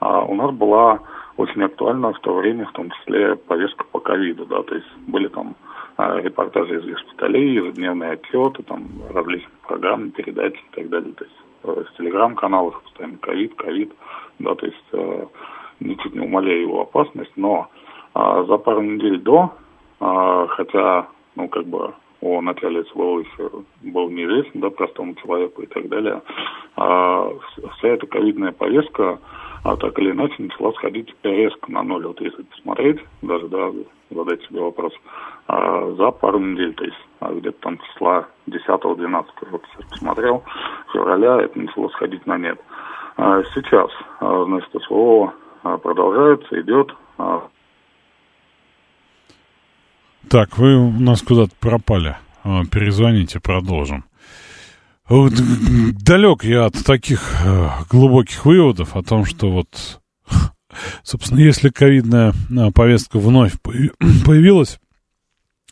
а, у нас была очень актуальна в то время, в том числе повестка по ковиду, да, то есть были там а, репортажи из госпиталей, ежедневные отчеты, там различные программы, передачи и так далее, то есть э, в телеграм-каналах постоянно ковид, ковид, да, то есть э, ничуть не умаляя его опасность, но а за пару недель до, а, хотя, ну, как бы о начале СВО еще был неизвестен, да, простому человеку и так далее, а, вся эта ковидная повестка, а так или иначе начала сходить резко на ноль. Вот если посмотреть, даже, да, задать себе вопрос, а, за пару недель, то есть а где-то там числа 10-12, вот сейчас посмотрел, февраля это начало сходить на нет. А сейчас, а, значит, СВО а, продолжается, идет, а, так, вы у нас куда-то пропали. А, перезвоните, продолжим. Вот, далек я от таких э, глубоких выводов о том, что вот, собственно, если ковидная а, повестка вновь появилась,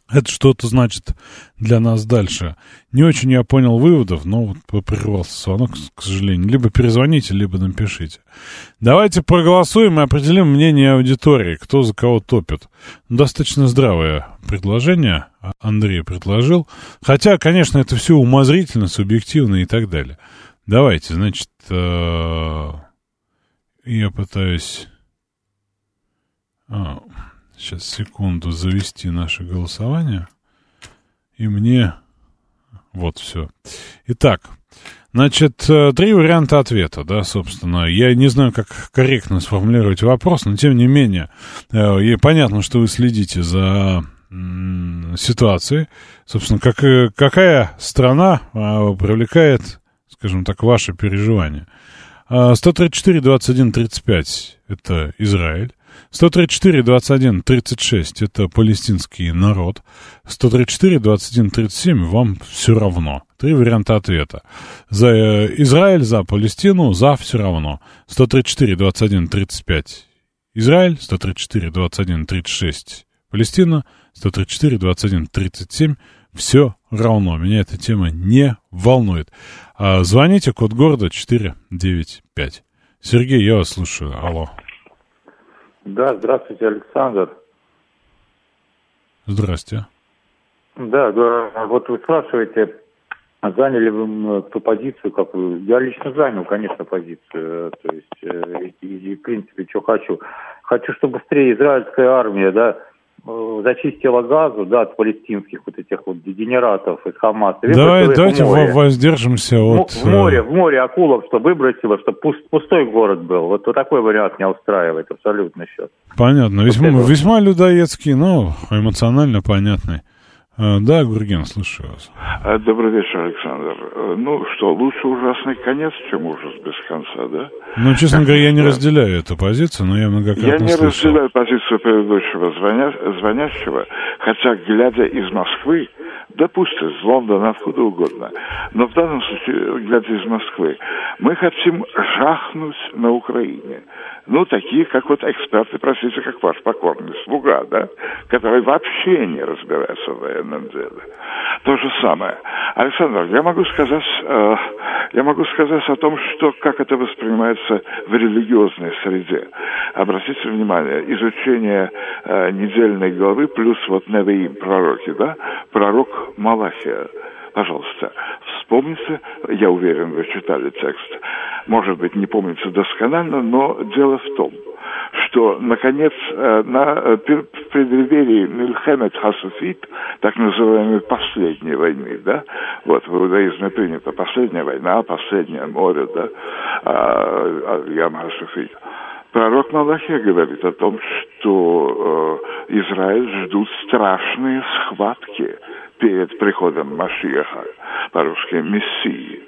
это что-то значит для нас дальше. Не очень я понял выводов, но вот прервался звонок, к сожалению. Либо перезвоните, либо напишите. Давайте проголосуем и определим мнение аудитории, кто за кого топит. Достаточно здравое предложение Андрей предложил. Хотя, конечно, это все умозрительно, субъективно и так далее. Давайте, значит, э, я пытаюсь... А, Сейчас секунду завести наше голосование. И мне... Вот все. Итак, значит, э, три варианта ответа, да, собственно. Я не знаю, как корректно сформулировать вопрос, но тем не менее, э, и понятно, что вы следите за ситуацией. Собственно, как, э, какая страна а, привлекает, скажем так, ваши переживания? 134, 21, 35 – это Израиль. 134, 21, 36 это палестинский народ. 134, 21, 37 вам все равно. Три варианта ответа. За Израиль, за Палестину, за все равно. 134, 21, 35 Израиль 134, 21, 36. Палестина 134, 21, 37. Все равно. Меня эта тема не волнует. А, звоните, код города 495. Сергей, я вас слушаю. Алло. Да, здравствуйте, Александр. Здрасте. Да, да, вот вы спрашиваете, заняли вы ту позицию, какую? Я лично занял, конечно, позицию. То есть, э, и, и, в принципе, что хочу. Хочу, чтобы быстрее израильская армия, да, э, зачистила газу, да, от палестинских вот этих вот дегенератов из Хамаса. Давай, давайте воздержимся от... В море, в море акулов, чтобы выбросило, чтобы пустой город был. Вот, вот такой вариант меня устраивает абсолютно сейчас. Понятно. Весьма, вот весьма людоедский, но эмоционально понятный. А, да, Гурген, слушаю вас. А, добрый вечер, Александр. Э, ну что, лучше ужасный конец, чем ужас без конца, да? Ну, честно говоря, я не разделяю эту позицию, но я многократно Я не слышал. разделяю позицию предыдущего звоня... звонящего, хотя, глядя из Москвы, да пусть из Лондона, откуда угодно, но в данном случае, глядя из Москвы, мы хотим жахнуть на Украине ну, такие, как вот эксперты, простите, как ваш покорный слуга, да, который вообще не разбирается в деле. То же самое. Александр, я могу сказать, э, я могу сказать о том, что, как это воспринимается в религиозной среде. Обратите внимание, изучение э, недельной главы плюс вот Невеим, пророки, да, пророк Малахия пожалуйста, вспомните, я уверен, вы читали текст, может быть, не помнится досконально, но дело в том, что, наконец, э, на э, преддверии Мильхемет Хасуфит, так называемой последней войны, да, вот в иудаизме принято последняя война, последнее море, да, а, а, Ям Хасуфит, Пророк Малахия говорит о том, что э, Израиль ждут страшные схватки перед приходом Машиаха, по-русски Мессии.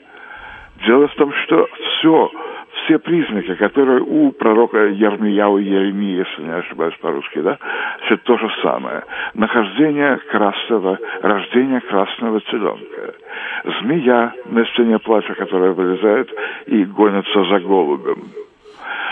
Дело в том, что все, все признаки, которые у пророка Ермияу Еремии, если не ошибаюсь по-русски, да, все то же самое. Нахождение красного, рождение красного теленка. Змея на стене плача, которая вылезает и гонится за голубем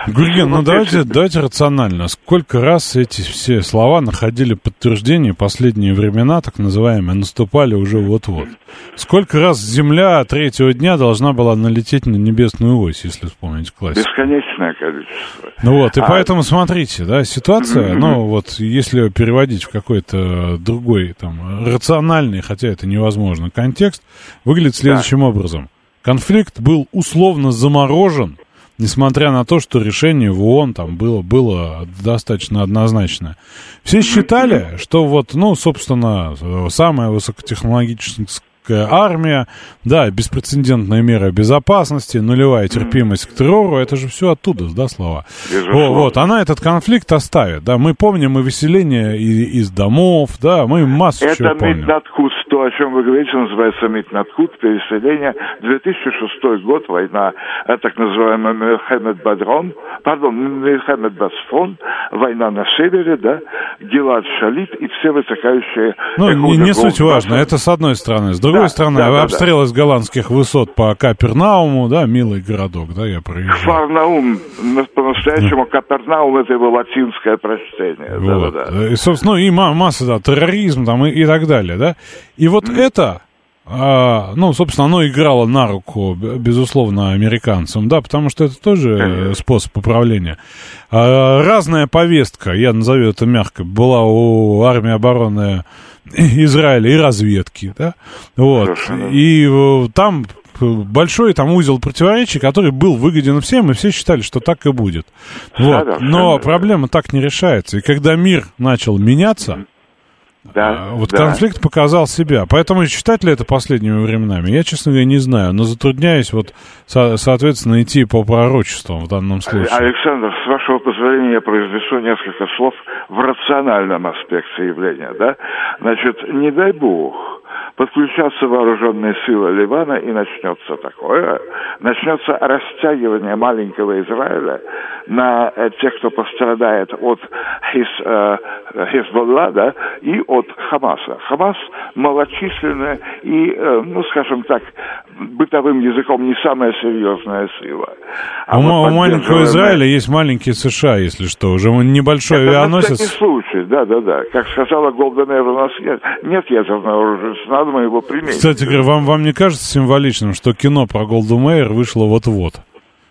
Гурген, ну давайте, давайте рационально. Сколько раз эти все слова находили подтверждение последние времена, так называемые, наступали уже вот-вот? Сколько раз Земля третьего дня должна была налететь на небесную ось, если вспомнить классику? Бесконечное количество. Ну вот, и а... поэтому смотрите, да, ситуация, ну вот, если переводить в какой-то другой, там, рациональный, хотя это невозможно, контекст, выглядит следующим да. образом. Конфликт был условно заморожен несмотря на то, что решение в ООН там было, было достаточно однозначно. Все считали, что вот, ну, собственно, самая высокотехнологическая армия, да, беспрецедентная мера безопасности, нулевая терпимость к террору, это же все оттуда, да, слова. Вот, вот, она этот конфликт оставит, да, мы помним и выселение из, домов, да, мы массу это чего помним. Это то, о чем вы говорите, называется Митнатхут, переселение. 2006 год, война, э, так называемая Мехамед Бадрон, пардон, Мехамед Басфон, война на севере, да, Гилад Шалит и все вытекающие... Ну, не, не суть важно, это с одной стороны. С другой да, стороны, да, обстрел да. из голландских высот по Капернауму, да, милый городок, да, я проезжал. Фарнаум, по-настоящему Капернаум, это его латинское прочтение. Вот. Да, да. И, собственно, ну, и масса, да, терроризм там и, и так далее, да. И вот mm-hmm. это а, ну, собственно, оно играло на руку, безусловно, американцам, да, потому что это тоже способ управления. А, разная повестка, я назову это мягко, была у армии обороны Израиля и разведки, да, вот, и э, там большой там узел противоречий, который был выгоден всем, и все считали, что так и будет. Вот. Но проблема так не решается. И когда мир начал меняться, да, а, вот да. конфликт показал себя. Поэтому считать ли это последними временами, я, честно говоря, не знаю. Но затрудняюсь вот, со- соответственно, идти по пророчествам в данном случае. Александр, с вашего позволения я произнесу несколько слов в рациональном аспекте явления. Да? Значит, не дай бог, подключатся вооруженные силы Ливана, и начнется такое. Начнется растягивание маленького Израиля на э, тех, кто пострадает от Хиз, э, Хизбалла, да, и от Хамаса. Хамас малочисленная и, э, ну, скажем так, бытовым языком не самая серьезная сила. А у, вот у маленького Израиля есть маленький США, если что. Уже небольшой Это авианосец. на случай, да-да-да. Как сказала Голден Эйр, у нас нет, нет ядерного оружия, надо мы его применить. Кстати говоря, вам, вам не кажется символичным, что кино про Голду Мейер вышло вот-вот?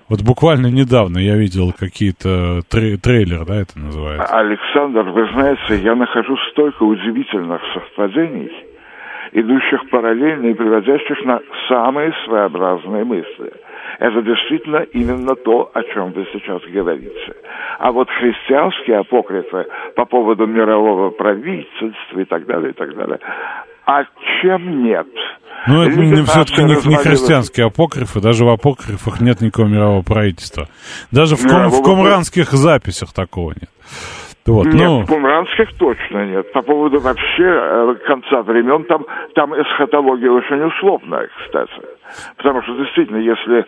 Вот буквально недавно я видел какие-то трей- трейлер, да, это называется. Александр, вы знаете, я нахожу столько удивительных совпадений, идущих параллельно и приводящих на самые своеобразные мысли. Это действительно именно то, о чем вы сейчас говорите. А вот христианские апокрифы по поводу мирового правительства и так далее, и так далее, а чем нет? Ну, это все-таки не, не христианские апокрифы, даже в апокрифах нет никакого мирового правительства. Даже в, ком- в кумранских записях такого нет. Вот, Нет, ну, в кумранских точно нет. По поводу вообще э, конца времен, там, там эсхатология очень условная, кстати. Потому что действительно, если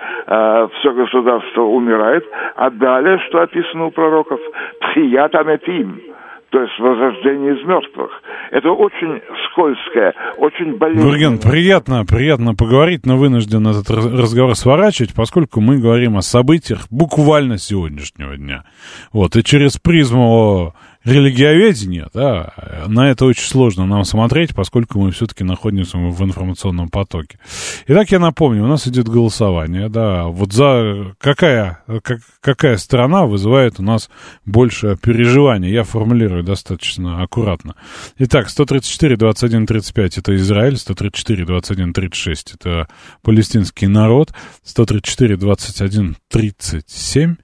все государство умирает, а далее, что описано у пророков, «Тхият аметим», то есть возрождение из мертвых. Это очень скользкое, очень болезненное. Гурген, приятно, приятно поговорить, но вынужден этот раз- разговор сворачивать, поскольку мы говорим о событиях буквально сегодняшнего дня. Вот, и через призму религиоведения, да, на это очень сложно нам смотреть, поскольку мы все-таки находимся в информационном потоке. Итак, я напомню, у нас идет голосование, да, вот за какая, как- какая страна вызывает у нас больше переживаний, я формулирую достаточно аккуратно. Итак, 134, 21, 35 это Израиль, 134, 21, 36 это палестинский народ, 134, 21, 37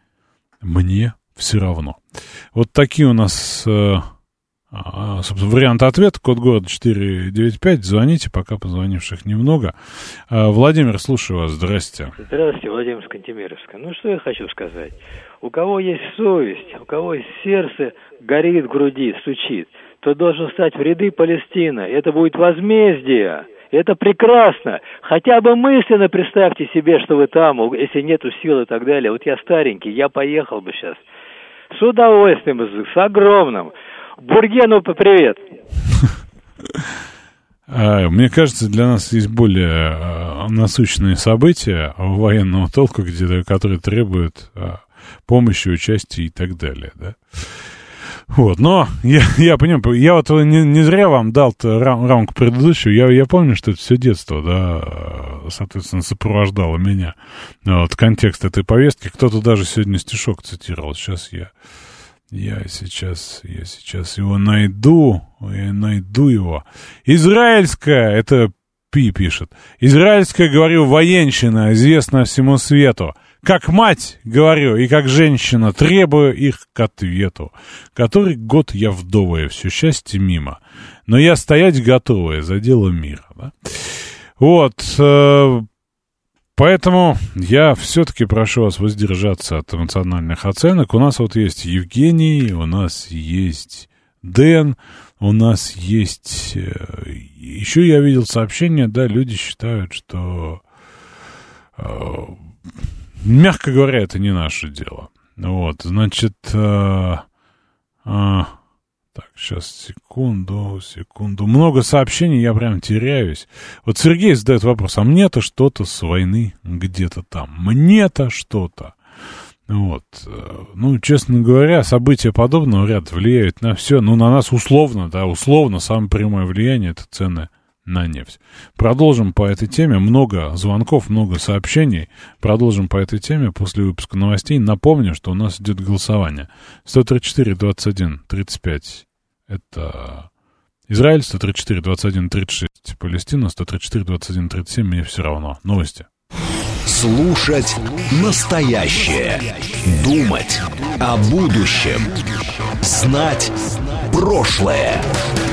мне все равно. Вот такие у нас, э, а, собственно, варианты ответа. Код города 495. Звоните, пока позвонивших немного. А, Владимир, слушаю вас. Здрасте. Здравствуйте, Владимир Скантемировска. Ну, что я хочу сказать. У кого есть совесть, у кого есть сердце, горит в груди, стучит, то должен стать в ряды Палестины. Это будет возмездие. Это прекрасно. Хотя бы мысленно представьте себе, что вы там, если нету сил и так далее. Вот я старенький, я поехал бы сейчас. С удовольствием, с огромным. Бургену привет. А, Мне кажется, для нас есть более а, насущные события военного толка, где, которые требуют а, помощи, участия и так далее, да. Вот, но я, я понимаю, я вот не, не зря вам дал рам, рамку предыдущую, я, я помню, что это все детство, да, соответственно, сопровождало меня. Вот, контекст этой повестки, кто-то даже сегодня стишок цитировал, сейчас я, я сейчас, я сейчас его найду, я найду его. Израильская, это Пи пишет, израильская, говорю, военщина, известна всему свету. Как мать, говорю, и как женщина, требую их к ответу. Который год я вдовая, все счастье мимо. Но я стоять готовая за дело мира. Да? Вот, э, поэтому я все-таки прошу вас воздержаться от эмоциональных оценок. У нас вот есть Евгений, у нас есть Дэн, у нас есть... э, Еще я видел сообщение, да, люди считают, что... э, Мягко говоря, это не наше дело. Вот, значит... э, а, так, сейчас, секунду, секунду. Много сообщений, я прям теряюсь. Вот Сергей задает вопрос, а мне-то что-то с войны где-то там. Мне-то что-то. Вот. э, Ну, честно говоря, события подобного ряда влияют на все. Ну, на нас условно, да, условно, самое прямое влияние — это цены на нефть. Продолжим по этой теме. Много звонков, много сообщений. Продолжим по этой теме после выпуска новостей. Напомню, что у нас идет голосование. 134, 21, 35 — это Израиль, 134, 21, 36 — Палестина, 134, 21, 37 — мне все равно. Новости. Слушать настоящее. Думать о будущем. Знать прошлое.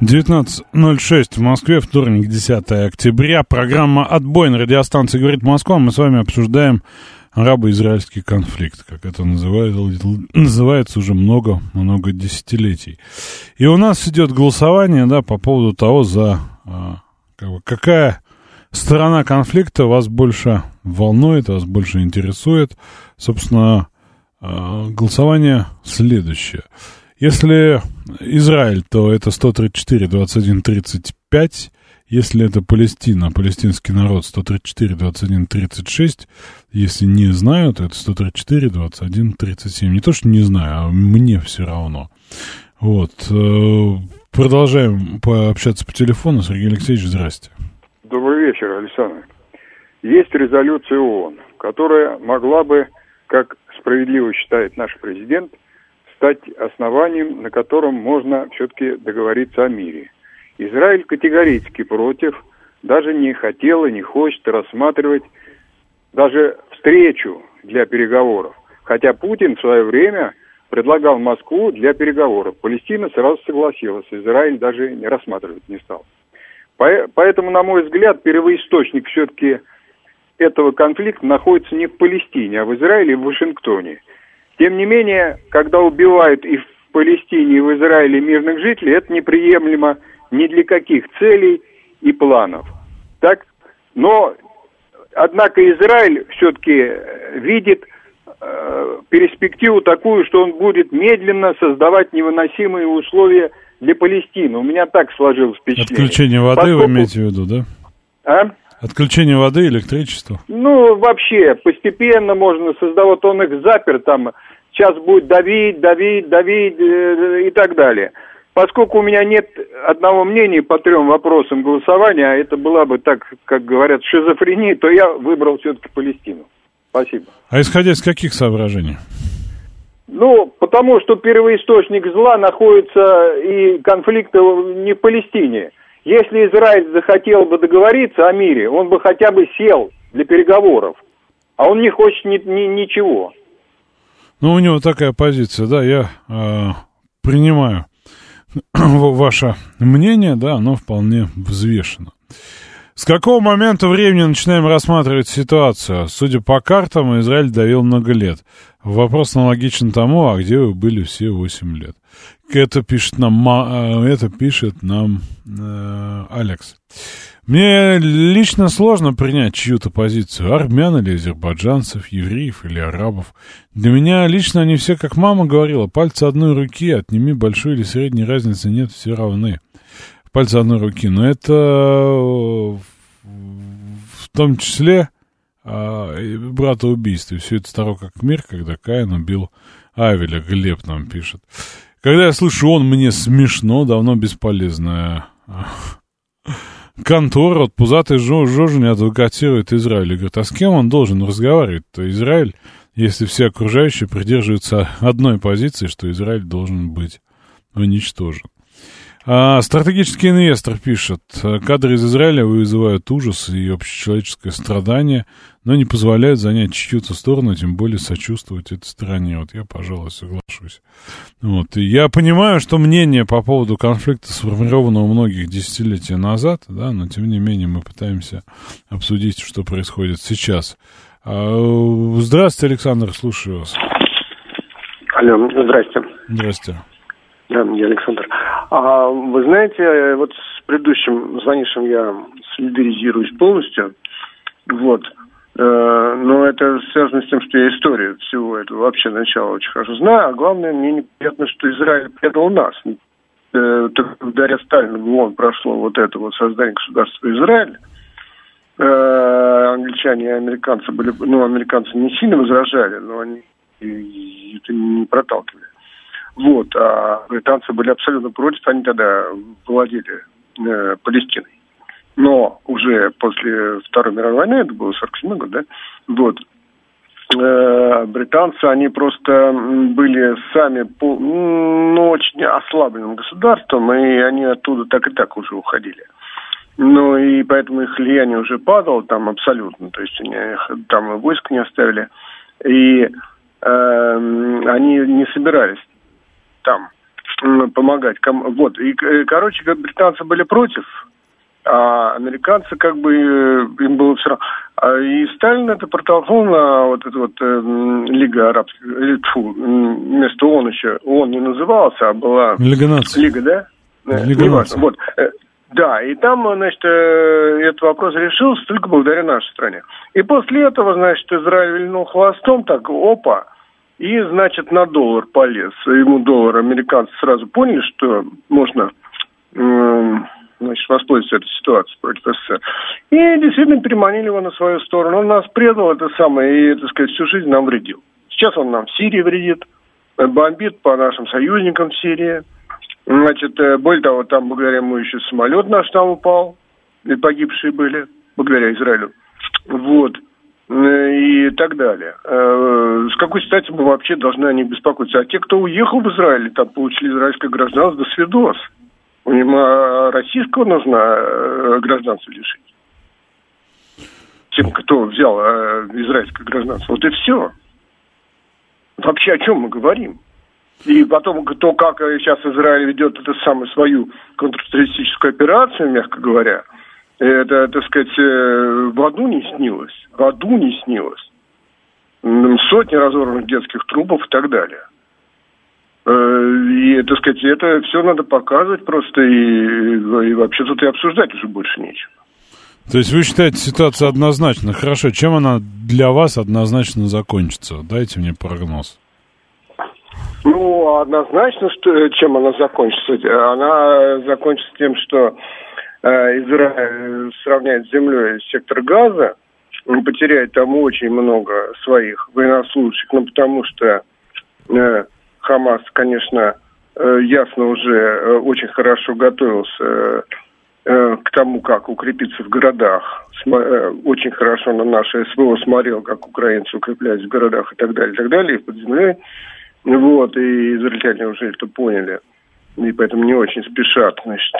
19.06 в Москве, вторник, 10 октября. Программа «Отбой» на радиостанции «Говорит Москва». Мы с вами обсуждаем арабо-израильский конфликт, как это называют, называется уже много-много десятилетий. И у нас идет голосование, да, по поводу того, за а, как бы, какая сторона конфликта вас больше волнует, вас больше интересует. Собственно, а, голосование следующее. Если Израиль, то это 134, 21, 35. Если это Палестина, палестинский народ 134, 21, 36. Если не знаю, то это 134, 21, 37. Не то, что не знаю, а мне все равно. Вот. Э, продолжаем пообщаться по телефону. Сергей Алексеевич, здрасте. Добрый вечер, Александр. Есть резолюция ООН, которая могла бы, как справедливо считает наш президент, стать основанием, на котором можно все-таки договориться о мире. Израиль категорически против, даже не хотел и не хочет рассматривать даже встречу для переговоров. Хотя Путин в свое время предлагал Москву для переговоров. Палестина сразу согласилась, Израиль даже не рассматривать не стал. Поэтому, на мой взгляд, первоисточник все-таки этого конфликта находится не в Палестине, а в Израиле и в Вашингтоне. Тем не менее, когда убивают и в Палестине, и в Израиле мирных жителей, это неприемлемо ни для каких целей и планов. Так, но, однако, Израиль все-таки видит э, перспективу такую, что он будет медленно создавать невыносимые условия для Палестины. У меня так сложилось впечатление. Отключение воды Поскольку... вы имеете в виду, да? А? Отключение воды, электричества? Ну, вообще, постепенно можно создавать, он их запер там, сейчас будет давить, давить, давить э, и так далее. Поскольку у меня нет одного мнения по трем вопросам голосования, а это была бы так, как говорят, шизофрения, то я выбрал все-таки Палестину. Спасибо. А исходя из каких соображений? Ну, потому что первоисточник зла находится и конфликта не в Палестине. Если Израиль захотел бы договориться о мире, он бы хотя бы сел для переговоров. А он не хочет ни, ни, ничего. Ну, у него такая позиция, да, я э, принимаю ваше мнение, да, оно вполне взвешено. С какого момента времени начинаем рассматривать ситуацию? Судя по картам, Израиль давил много лет. Вопрос аналогичен тому, а где вы были все 8 лет? Это пишет нам, э, это пишет нам э, Алекс. Мне лично сложно принять чью-то позицию, армян или азербайджанцев, евреев или арабов. Для меня лично они все, как мама говорила, пальцы одной руки, отними большой или средней разницы нет, все равны пальцы одной руки. Но это в том числе а, брата убийства. Все это старо как мир, когда Каин убил Авеля, Глеб нам пишет. Когда я слышу он, мне смешно, давно бесполезная контора. Вот пузатый Жожин адвокатирует Израиль. И говорит, а с кем он должен разговаривать? То Израиль, если все окружающие придерживаются одной позиции, что Израиль должен быть уничтожен. А, стратегический инвестор пишет, кадры из Израиля вызывают ужас и общечеловеческое страдание, но не позволяют занять чью-то сторону, тем более сочувствовать этой стране. Вот я, пожалуй, соглашусь. Вот. И я понимаю, что мнение по поводу конфликта сформировано у многих десятилетия назад, да, но тем не менее мы пытаемся обсудить, что происходит сейчас. А, здравствуйте, Александр, слушаю вас. Алло, здрасте. Здрасте. Да, я Александр. А, вы знаете, вот с предыдущим звонившим я солидаризируюсь полностью. Вот. Э, но это связано с тем, что я историю всего этого вообще начала очень хорошо знаю. А главное, мне неприятно, что Израиль предал нас. Э, благодаря Сталину в ООН прошло вот это вот создание государства Израиль. Э, англичане и американцы были, ну, американцы не сильно возражали, но они это не проталкивали. Вот, а британцы были абсолютно против, они тогда владели э, Палестиной. Но уже после Второй мировой войны, это было 47 год, да, вот, э, британцы, они просто были сами по, ну, очень ослабленным государством, и они оттуда так и так уже уходили. Ну, и поэтому их влияние уже падало там абсолютно, то есть они там войск не оставили, и э, они не собирались там помогать. Вот. И, э, короче, британцы были против, а американцы как бы э, им было все равно. А И Сталин это протолкнул на вот эту вот э, Лига Арабских, или, тьфу, вместо ООН еще, ООН не назывался, а была... Лига наций. Лига, да? Э, Лига наций. Вот. Э, Да, и там, значит, э, этот вопрос решился только благодаря нашей стране. И после этого, значит, Израиль вильнул хвостом, так, опа, и, значит, на доллар полез. Ему доллар, американцы сразу поняли, что можно м, значит, воспользоваться этой ситуацией против СССР. И действительно переманили его на свою сторону. Он нас предал, это самое, и, так сказать, всю жизнь нам вредил. Сейчас он нам в Сирии вредит, э, бомбит по нашим союзникам в Сирии. Значит, э, более того, там благодаря ему еще самолет наш там упал, и погибшие были, благодаря Израилю. Вот. Э, И так далее. С какой стати мы вообще должны о них беспокоиться? А те, кто уехал в Израиль, там получили израильское гражданство, до свидос. Им а, российского нужно э, гражданство лишить. Тем, кто взял э, израильское гражданство. Вот и все. Вообще о чем мы говорим? И потом то, как э, сейчас Израиль ведет эту самую свою контртеррористическую операцию, мягко говоря, это, так сказать, э, в аду не снилось. В аду не снилось. Сотни разорванных детских трупов и так далее. Э, И, так сказать, это все надо показывать просто, и, и вообще тут и обсуждать уже больше нечего. То есть вы считаете ситуацию однозначно. Хорошо, чем она для вас однозначно закончится? Дайте мне прогноз. Ну, однозначно, что, э, чем она закончится. Она закончится тем, что э, Израиль сравняет с землей сектор газа, он потеряет там очень много своих военнослужащих, ну, потому что э, Хамас, конечно, э, ясно уже э, очень хорошо готовился э, к тому, как укрепиться в городах. Очень хорошо на наше СВО смотрел, как украинцы укреплялись в городах и так далее, и так далее, и под землей. Вот, и израильтяне уже это поняли. И поэтому не очень спешат, значит,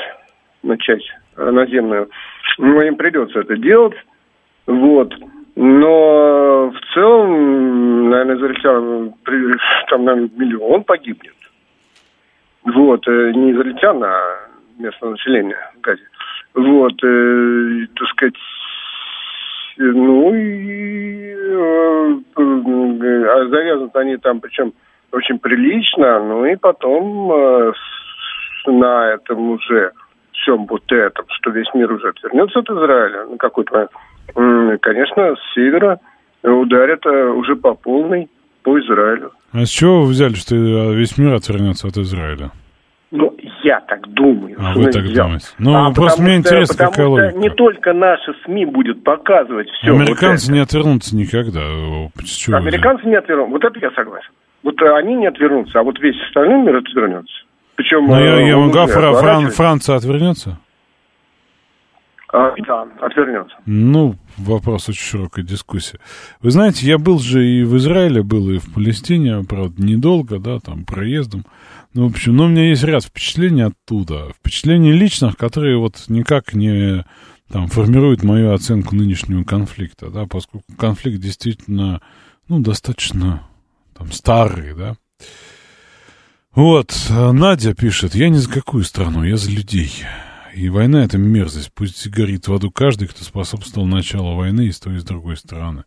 начать наземную. Но им придется это делать. Вот. Но в целом, наверное, израильтян, при- там, наверное, миллион погибнет. Вот, э, не израильтян, а местное население в Газе. Вот, э, так сказать, э, ну и э, э, а завязаны они там, причем очень прилично, ну и потом э, на этом уже всем вот этом, что весь мир уже отвернется от Израиля, на какой-то момент, конечно, с севера ударят э, уже по полной по Израилю. А с чего вы взяли, что э, весь мир отвернется от Израиля? Ну, я так думаю. А вы я так взял. думаете? Ну, А просто мне что- интересно, потому какая что логика. не только наши СМИ будет показывать все. Американцы не отвернутся никогда. Американцы не отвернутся. Вот это я согласен. Вот э, они не отвернутся, а вот весь остальной мир отвернется. Причем... Ну, я, э, я уже Фра- Фран-. Франция отвернется? А, да, отвернется. Ну, вопрос очень широкой дискуссии. Вы знаете, я был же и в Израиле, был и в Палестине, правда, недолго, да, там, проездом. Ну, в общем, но у меня есть ряд впечатлений оттуда. Впечатлений личных, которые вот никак не там, формируют мою оценку нынешнего конфликта, да, поскольку конфликт действительно, ну, достаточно там старый, да. Вот, а Надя пишет, я ни за какую страну, я за людей. И война — это мерзость. Пусть горит в аду каждый, кто способствовал началу войны и с той, и с другой стороны.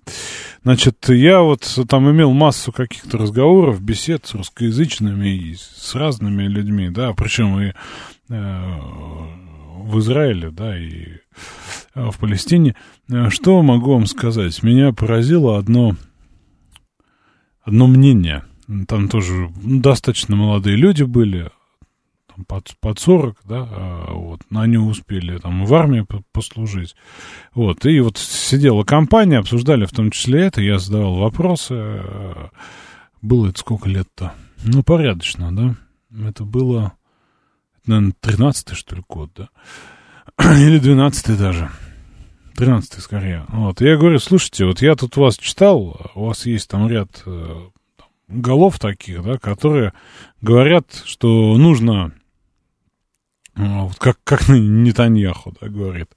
Значит, я вот там имел массу каких-то разговоров, бесед с русскоязычными и с разными людьми, да, причем и э, в Израиле, да, и э, в Палестине. Э, Что могу вам сказать? Меня поразило одно, одно мнение. Там тоже достаточно молодые люди были, там, под, под 40, да, а, вот, но они успели там в армии по- послужить. Вот, и вот сидела компания, обсуждали в том числе это, я задавал вопросы. э, Было это сколько лет-то? Ну, порядочно, да. Это было, наверное, 13-й, что ли, год, да. Или 12-й даже. 13-й скорее. Вот, я говорю, слушайте, вот я тут вас читал, у вас есть там ряд э, голов таких, да, которые говорят, что нужно а, вот как, как Нетаньяху, да, говорит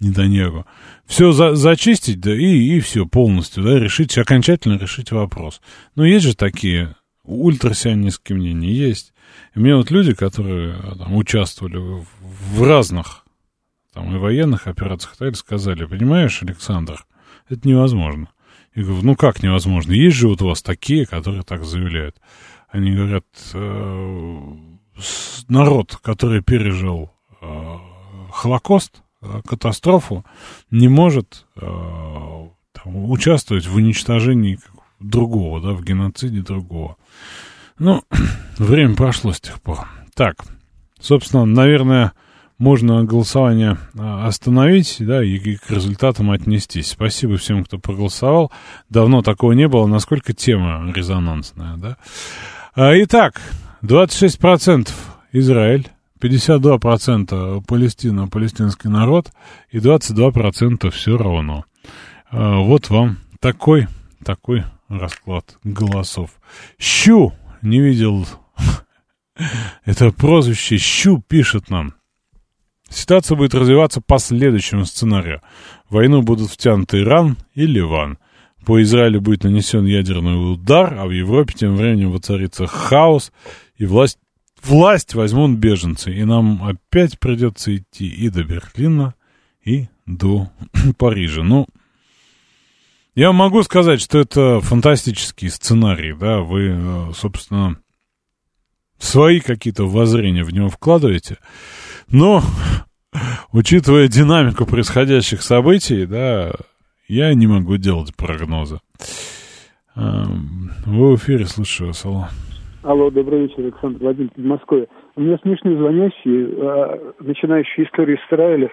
Нетаньяху. Все за, зачистить, да, и, и все полностью, да, решить, окончательно решить вопрос. Но есть же такие ультрасионистские мнения, есть. И мне вот люди, которые а, там, участвовали в, в разных там, и военных операциях, так сказали, понимаешь, Александр, Это невозможно. Я говорю, ну как невозможно? Есть же вот у вас такие, которые так заявляют. Они говорят, э, народ, который пережил э, Холокост, э, катастрофу, не может э, там, участвовать в уничтожении другого, да, в геноциде другого. Ну, время прошло с тех пор. Так, собственно, наверное, можно голосование а, остановить, да, и, к результатам отнестись. Спасибо всем, кто проголосовал. Давно такого не было. Насколько тема резонансная, да? А, итак, 26% Израиль, 52% Палестина, палестинский народ и 22% все равно. А, вот вам такой, такой расклад голосов. Щу не видел это прозвище Щу пишет нам. Ситуация будет развиваться по следующему сценарию. В войну будут втянуты Иран и Ливан. По Израилю будет нанесен ядерный удар, а в Европе тем временем воцарится хаос, и власть, власть возьмут беженцы. И нам опять придется идти и до Берлина, и до Парижа. Ну, я могу сказать, что это фантастический сценарий, да, вы, э, собственно, свои какие-то воззрения в него вкладываете. Но, учитывая динамику происходящих событий, да, я не могу делать прогнозы. Эм, вы в эфире, слушаю вас, алло. Добрый вечер, Александр Владимирович в Москве. У меня смешные звонящие, э, начинающие историю Израиля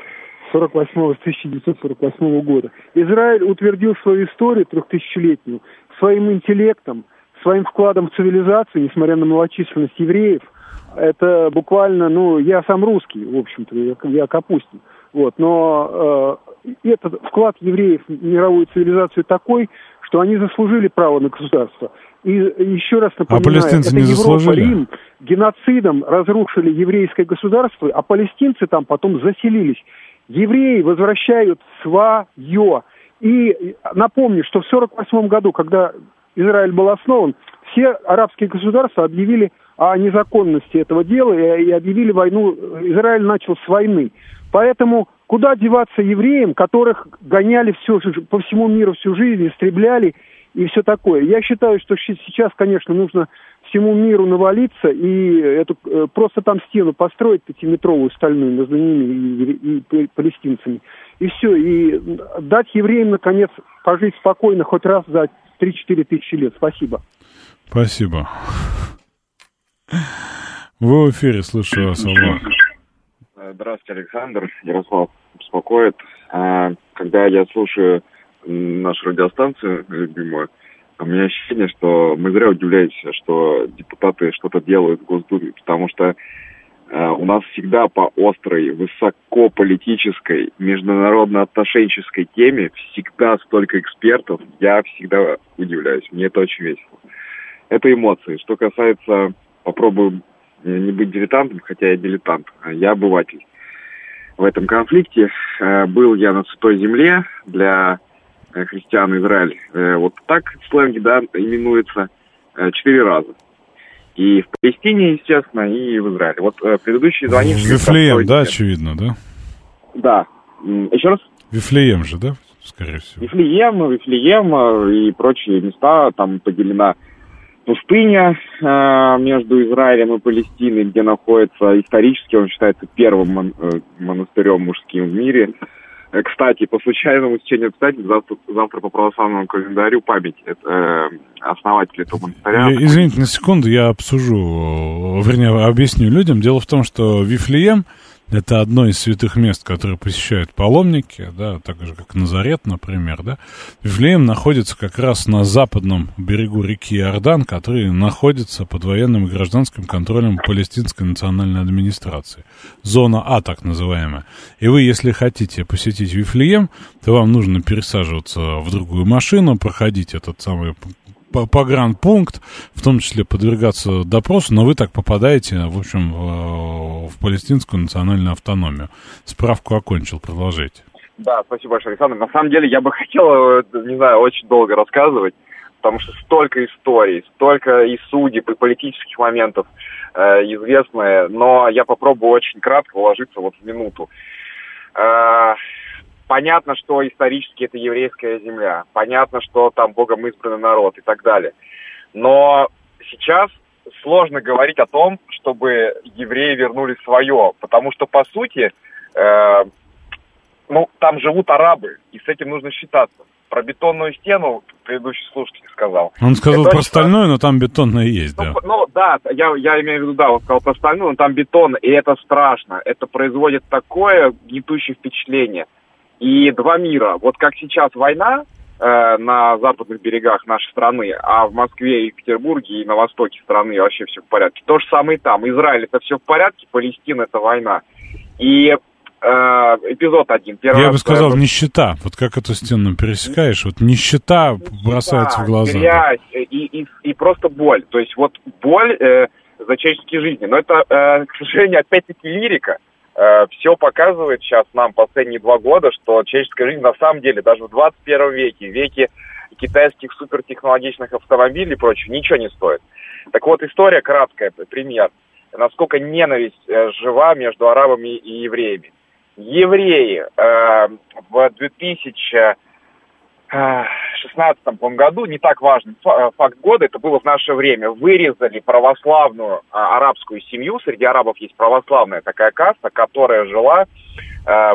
48 1948 года. Израиль утвердил свою историю трехтысячелетнюю своим интеллектом, своим вкладом в цивилизацию, несмотря на малочисленность евреев – это буквально, ну, я сам русский, в общем-то, я, я Капустин. Вот, но э, этот вклад евреев в мировую цивилизацию такой, что они заслужили право на государство. И еще раз напоминаю, а палестинцы это не Европа, заслужили? Рим геноцидом разрушили еврейское государство, а палестинцы там потом заселились. Евреи возвращают свое. И напомню, что в 1948 году, когда Израиль был основан, все арабские государства объявили о незаконности этого дела и объявили войну, Израиль начал с войны. Поэтому куда деваться евреям, которых гоняли все, по всему миру всю жизнь, истребляли и все такое. Я считаю, что сейчас, конечно, нужно всему миру навалиться и эту, э, просто там стену построить пятиметровую стальную между ними и, и, и палестинцами. И все, и дать евреям, наконец, пожить спокойно хоть раз за 3-4 тысячи лет. Спасибо. Спасибо. Вы в эфире, слушаю вас, Алло. Здравствуйте, Александр. Ярослав беспокоит. А, когда я слушаю нашу радиостанцию любимую, у меня ощущение, что мы зря удивляемся, что депутаты что-то делают в Госдуме, потому что а, у нас всегда по острой, высокополитической, международно-отношенческой теме всегда столько экспертов. Я всегда удивляюсь. Мне это очень весело. Это эмоции. Что касается попробую не быть дилетантом, хотя я дилетант, а я обыватель. В этом конфликте э, был я на Святой Земле для э, христиан Израиль. Э, вот так в сленге, да, именуется четыре раза. И в Палестине, естественно, и в Израиле. Вот предыдущий звонивший... Вифлеем, да, очевидно, да? Да. Еще раз? Вифлеем же, да, скорее всего? Вифлеем, Вифлеем и прочие места, там поделена пустыня э, между Израилем и Палестиной, где находится исторически, он считается первым мон, э, монастырем мужским в мире. Э, кстати, по случайному стечению обстоятельств, завтра, завтра по православному календарю память э, основателя этого монастыря. Извините на секунду, я обсужу, вернее, объясню людям. Дело в том, что Вифлеем – это одно из святых мест, которые посещают паломники, да, так же, как Назарет, например, да. Вифлеем находится как раз на западном берегу реки Иордан, который находится под военным и гражданским контролем Палестинской национальной администрации. Зона А, так называемая. И вы, если хотите посетить Вифлеем, то вам нужно пересаживаться в другую машину, проходить этот самый погранпункт, в том числе подвергаться допросу, но вы так попадаете, в общем, в, в палестинскую национальную автономию. Справку окончил, продолжайте. Да, спасибо большое, Александр. На самом деле я бы хотел, не знаю, очень долго рассказывать, потому что столько историй, столько и судеб, и политических моментов э, известные, но я попробую очень кратко уложиться вот в минуту. Э, понятно, что исторически это еврейская земля, понятно, что там Богом избранный народ и так далее. Но сейчас сложно говорить о том, чтобы евреи вернули свое, потому что, по сути, э, ну, там живут арабы, и с этим нужно считаться. Про бетонную стену предыдущий слушатель сказал. Он сказал Это про очень стальное, но там бетонное есть, да. ну, ну, да, я, я имею в виду, да, он сказал про стальную, но там бетон, и это страшно. Это производит такое гнетущее впечатление. И два мира. Вот как сейчас война э, на западных берегах нашей страны, а в Москве и Петербурге и на востоке страны вообще все в порядке. То же самое и там. Израиль это все в порядке, Палестина это война. И э, эпизод один. Первый Я раз, бы сказал, э, нищета. Вот как эту стену пересекаешь, вот нищета бросается в глаза. грязь э, и, и, и просто боль. То есть вот боль э, за человеческие жизни. Но это, э, к сожалению, опять-таки лирика. Все показывает сейчас нам последние два года, что человеческая жизнь на самом деле даже в 21 веке, веке китайских супертехнологичных автомобилей и прочего, ничего не стоит. Так вот, история краткая, пример. Насколько ненависть э, жива между арабами и евреями. Евреи э, в 2000 16 по году, не так важный фа- э, факт года, это было в наше время, вырезали православную а, арабскую семью, среди арабов есть православная такая каста, которая жила э,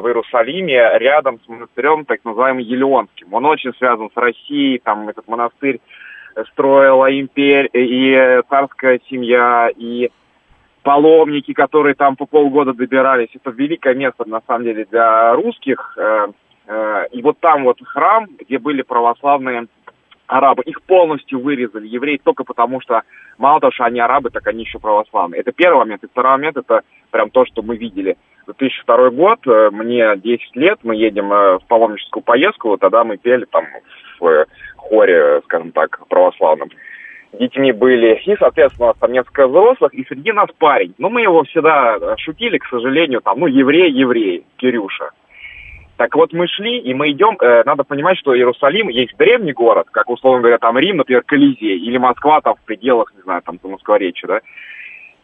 в Иерусалиме рядом с монастырем, так называемым Елеонским. Он очень связан с Россией, там этот монастырь строила империя и царская семья, и паломники, которые там по полгода добирались. Это великое место, на самом деле, для русских. Э, И вот там вот храм, где были православные арабы, их полностью вырезали евреи только потому, что мало того, что они арабы, так они еще православные. Это первый момент. И второй момент, это прям то, что мы видели. 2002 год, э, мне 10 лет, мы едем э, в паломническую поездку, тогда мы пели там в хоре, скажем так, православном детьми были. И, соответственно, у нас там несколько взрослых, и среди нас парень. Ну, мы его всегда шутили, к сожалению, там, ну, еврей, еврей, Кирюша. Так вот, мы шли, и мы идем, э, надо понимать, что Иерусалим есть древний город, как, условно говоря, там Рим, например, Колизей, или Москва там в пределах, не знаю, там, Москворечья, да,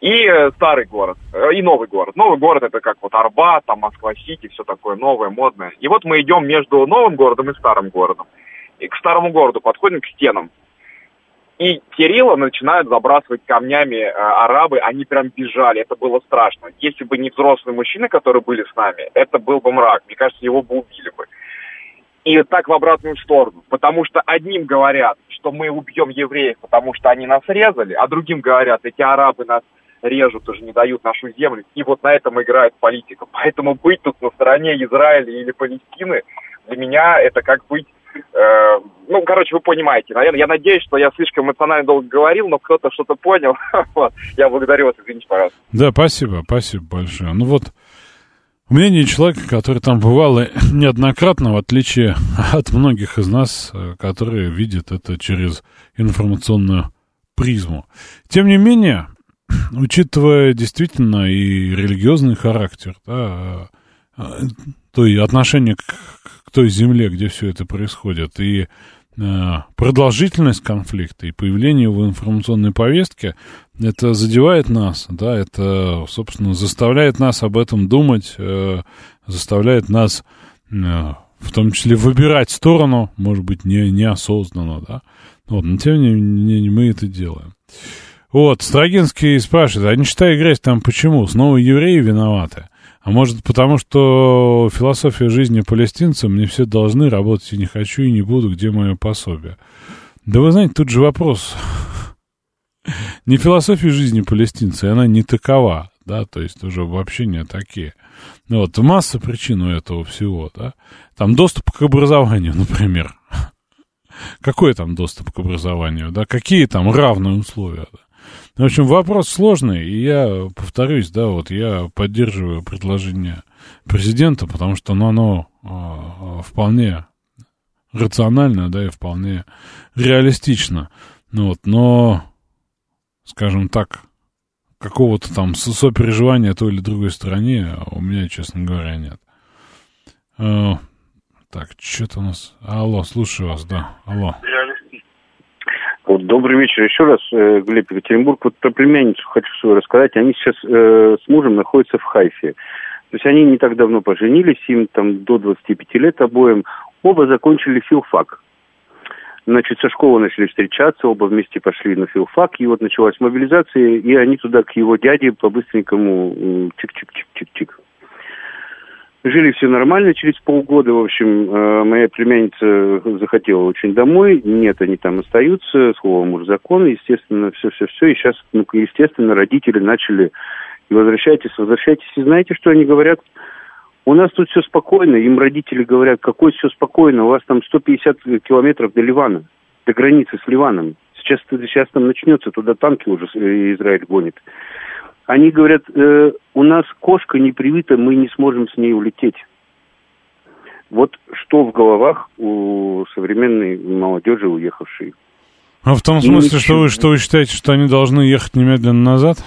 и э, старый город, э, и новый город. Новый город это как вот Арбат, там Москва-Сити, все такое новое, модное. И вот мы идем между новым городом и старым городом. И к старому городу подходим к стенам. И Кирилла начинают забрасывать камнями э, арабы, они прям бежали, это было страшно. Если бы не взрослые мужчины, которые были с нами, это был бы мрак, мне кажется, его бы убили бы. И так в обратную сторону, потому что одним говорят, что мы убьем евреев, потому что они нас резали, а другим говорят, эти арабы нас режут, уже не дают нашу землю. И вот на этом играет политика. Поэтому быть тут на стороне Израиля или Палестины, для меня это как быть Э, ну, короче, вы понимаете. Наверное, я надеюсь, что я слишком эмоционально долго говорил, но кто-то что-то понял. Я благодарю вас, извините, пожалуйста. Да, спасибо, спасибо большое. Ну вот, мнение человека, который там бывал и неоднократно, в отличие от многих из нас, э, которые видят это через информационную призму. Тем не менее, учитывая действительно и религиозный характер, да, э, то и отношение к, к той земле, где все это происходит, и э, продолжительность конфликта и появление его информационной повестке, это задевает нас, да, это, собственно, заставляет нас об этом думать, э, заставляет нас, э, в том числе, выбирать сторону, может быть, не, неосознанно, да, вот, но тем не менее мы это делаем. Вот, Строгинский спрашивает, а не считай грязь там почему? Снова евреи виноваты? А может, потому что философия жизни палестинца, мне все должны, работать и не хочу, и не буду, где мое пособие? Да вы знаете, тут же вопрос. Не философия жизни палестинца, она не такова, да, то есть уже вообще не такие. Ну вот, масса причин у этого всего, да. Там доступ к образованию, например. Какой там доступ к образованию, да, какие там равные условия, да? В общем, вопрос сложный, и я повторюсь, да, вот я поддерживаю предложение президента, потому что ну, оно э, вполне рационально, да, и вполне реалистично. Ну, вот, но, скажем так, какого-то там сопереживания той или другой стороне у меня, честно говоря, нет. Э, так, что-то у нас... Алло, слушаю вас, да, алло. Вот, добрый вечер еще раз, э, Глеб Екатеринбург. Вот про племянницу хочу свою рассказать. Они сейчас э, с мужем находятся в Хайфе. То есть они не так давно поженились, им там до 25 лет обоим. Оба закончили филфак. Значит, со школы начали встречаться, оба вместе пошли на филфак, и вот началась мобилизация, и они туда к его дяде по-быстренькому чик-чик-чик-чик-чик. Жили все нормально, через полгода, в общем, э, моя племянница захотела очень домой, нет, они там остаются, слово муж закон, естественно, все-все-все, и сейчас, ну, естественно, родители начали, и возвращайтесь, возвращайтесь, и знаете, что они говорят? У нас тут все спокойно, им родители говорят, какой все спокойно, у вас там 150 километров до Ливана, до границы с Ливаном. Сейчас, сейчас там начнется, туда танки уже Израиль гонит. Они говорят, э, у нас кошка не привита, мы не сможем с ней улететь. Вот что в головах у современной молодежи, уехавшей. А в том смысле, что вы, что вы считаете, что они должны ехать немедленно назад?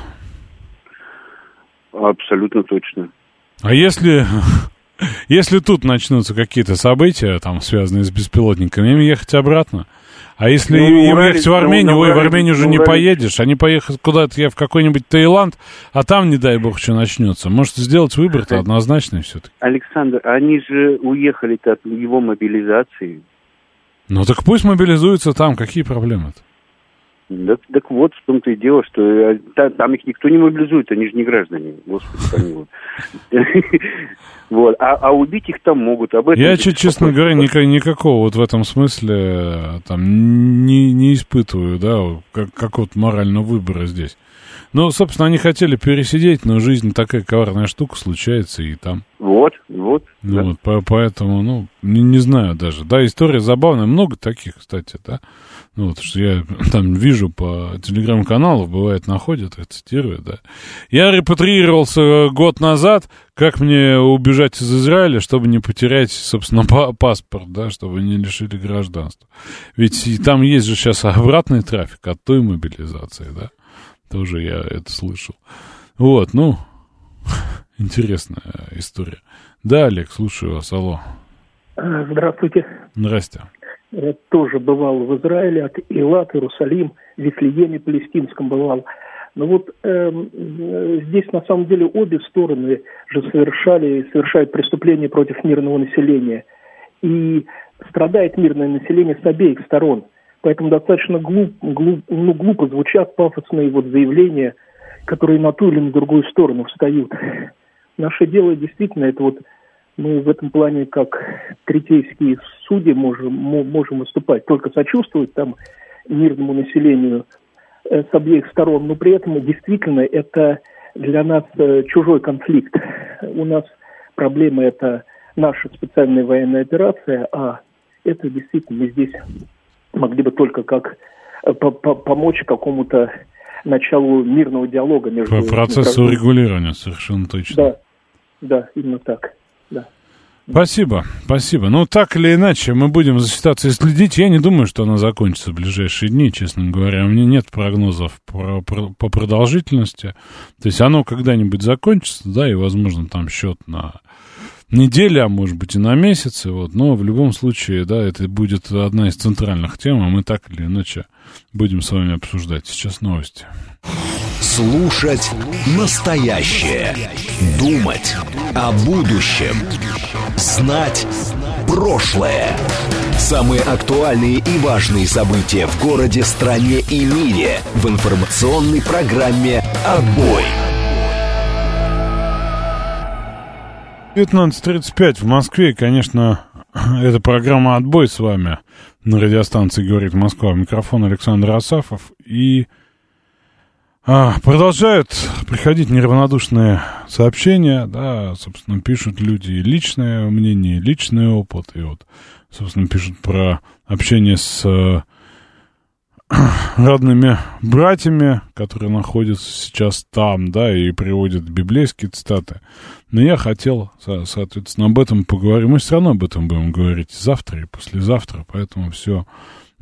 Абсолютно точно. А если, если тут начнутся какие-то события, там, связанные с беспилотниками, им ехать обратно? А если ну, ехать в Армению, ну, ой, в Армению уже не поедешь, они поехать куда-то, я в какой-нибудь Таиланд, а там, не дай бог, что начнется. Может, сделать выбор-то однозначный все-таки. Александр, они же уехали-то от его мобилизации. Ну так пусть мобилизуются там, какие проблемы-то? Так, так вот, в том-то и дело, что э, там, там их никто не мобилизует, они же не граждане, господи помилуй. Вот, а, а убить их там могут. Об этом Я, честно говоря, ник- никакого вот в этом смысле э, там не, не испытываю, да, как, как вот морального выбора здесь. Ну, собственно, они хотели пересидеть, но жизнь такая коварная штука случается и там. Вот, вот. Ну, да. вот по, поэтому, ну, не, не знаю даже. Да, история забавная, много таких, кстати, да. Ну, вот, что я там вижу по телеграм-каналу, бывает, находят, и цитируют, да. Я репатриировался год назад, как мне убежать из Израиля, чтобы не потерять, собственно, паспорт, да, чтобы не лишили гражданства. Ведь и там есть же сейчас обратный трафик от той мобилизации, да. Тоже я это слышал. Вот, ну, интересная история. Да, Олег, слушаю вас, алло. А, здравствуйте. Здрасте. Я тоже бывал в Израиле, от Илат, Иерусалим, Вифлееме Палестинском бывал. Но вот э, здесь на самом деле обе стороны же совершали, совершают преступления против мирного населения. И страдает мирное население с обеих сторон – Поэтому достаточно глуп, глуп, ну, глупо звучат пафосные вот заявления, которые на ту или на другую сторону встают. Наше дело действительно это вот мы в этом плане как третейские судьи можем, можем выступать, только сочувствовать там мирному населению э, с обеих сторон, но при этом действительно это для нас э, чужой конфликт. У нас проблема это наша специальная военная операция, а это действительно мы здесь могли бы только как э, помочь какому-то началу мирного диалога между... По процессу регулирования, совершенно точно. Да, да, именно так, да. Спасибо, спасибо. Ну, так или иначе, мы будем за ситуацией следить. Я не думаю, что она закончится в ближайшие дни, честно говоря. У меня нет прогнозов по, по продолжительности. То есть оно когда-нибудь закончится, да, и, возможно, там счет на неделя, а может быть и на месяцы, вот, но в любом случае, да, это будет одна из центральных тем, а мы так или иначе будем с вами обсуждать. Сейчас новости. Слушать настоящее. Думать о будущем. Знать прошлое. Самые актуальные и важные события в городе, стране и мире в информационной программе «Отбой». 19.35 в Москве, конечно, это программа «Отбой» с вами на радиостанции «Говорит Москва». Микрофон Александр Асафов. И а, продолжают приходить неравнодушные сообщения, да, собственно, пишут люди личное мнение, личный опыт. И вот, собственно, пишут про общение с родными братьями, которые находятся сейчас там, да, и приводят библейские цитаты. Но я хотел, соответственно, об этом поговорить. Мы все равно об этом будем говорить завтра и послезавтра, поэтому все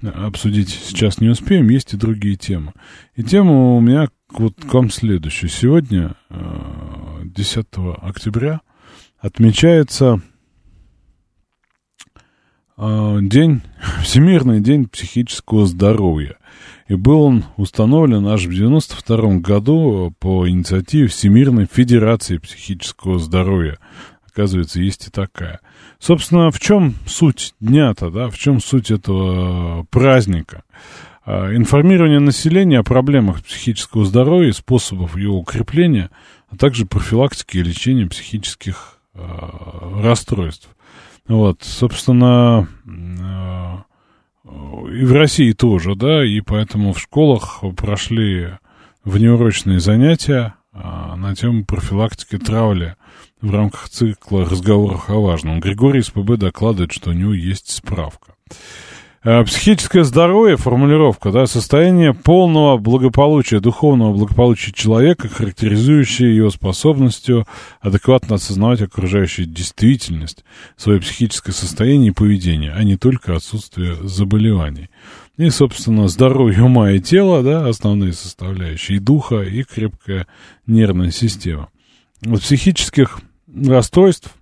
обсудить сейчас не успеем, есть и другие темы. И тема у меня вот к вам следующая. Сегодня, 10 э, октября, отмечается э, день, Всемирный день психического здоровья. И был он установлен аж в 92 году по инициативе Всемирной Федерации психического здоровья. Оказывается, есть и такая. Собственно, в чем суть дня-то, да, в чем суть этого праздника? А, информирование населения о проблемах психического здоровья, способов его укрепления, а также профилактики и лечения психических э, расстройств. Вот, собственно, э, и в России тоже, да, и поэтому в школах прошли внеурочные занятия э, на тему профилактики травли в рамках цикла разговоров о важном. Григорий из ПБ докладывает, что у него есть справка. Э, психическое здоровье, формулировка, да, состояние полного благополучия, духовного благополучия человека, характеризующее его способностью адекватно осознавать окружающую действительность, свое психическое состояние и поведение, а не только отсутствие заболеваний. И, собственно, здоровье ума и тела, да, основные составляющие, и духа, и крепкая нервная система. От психических расстройств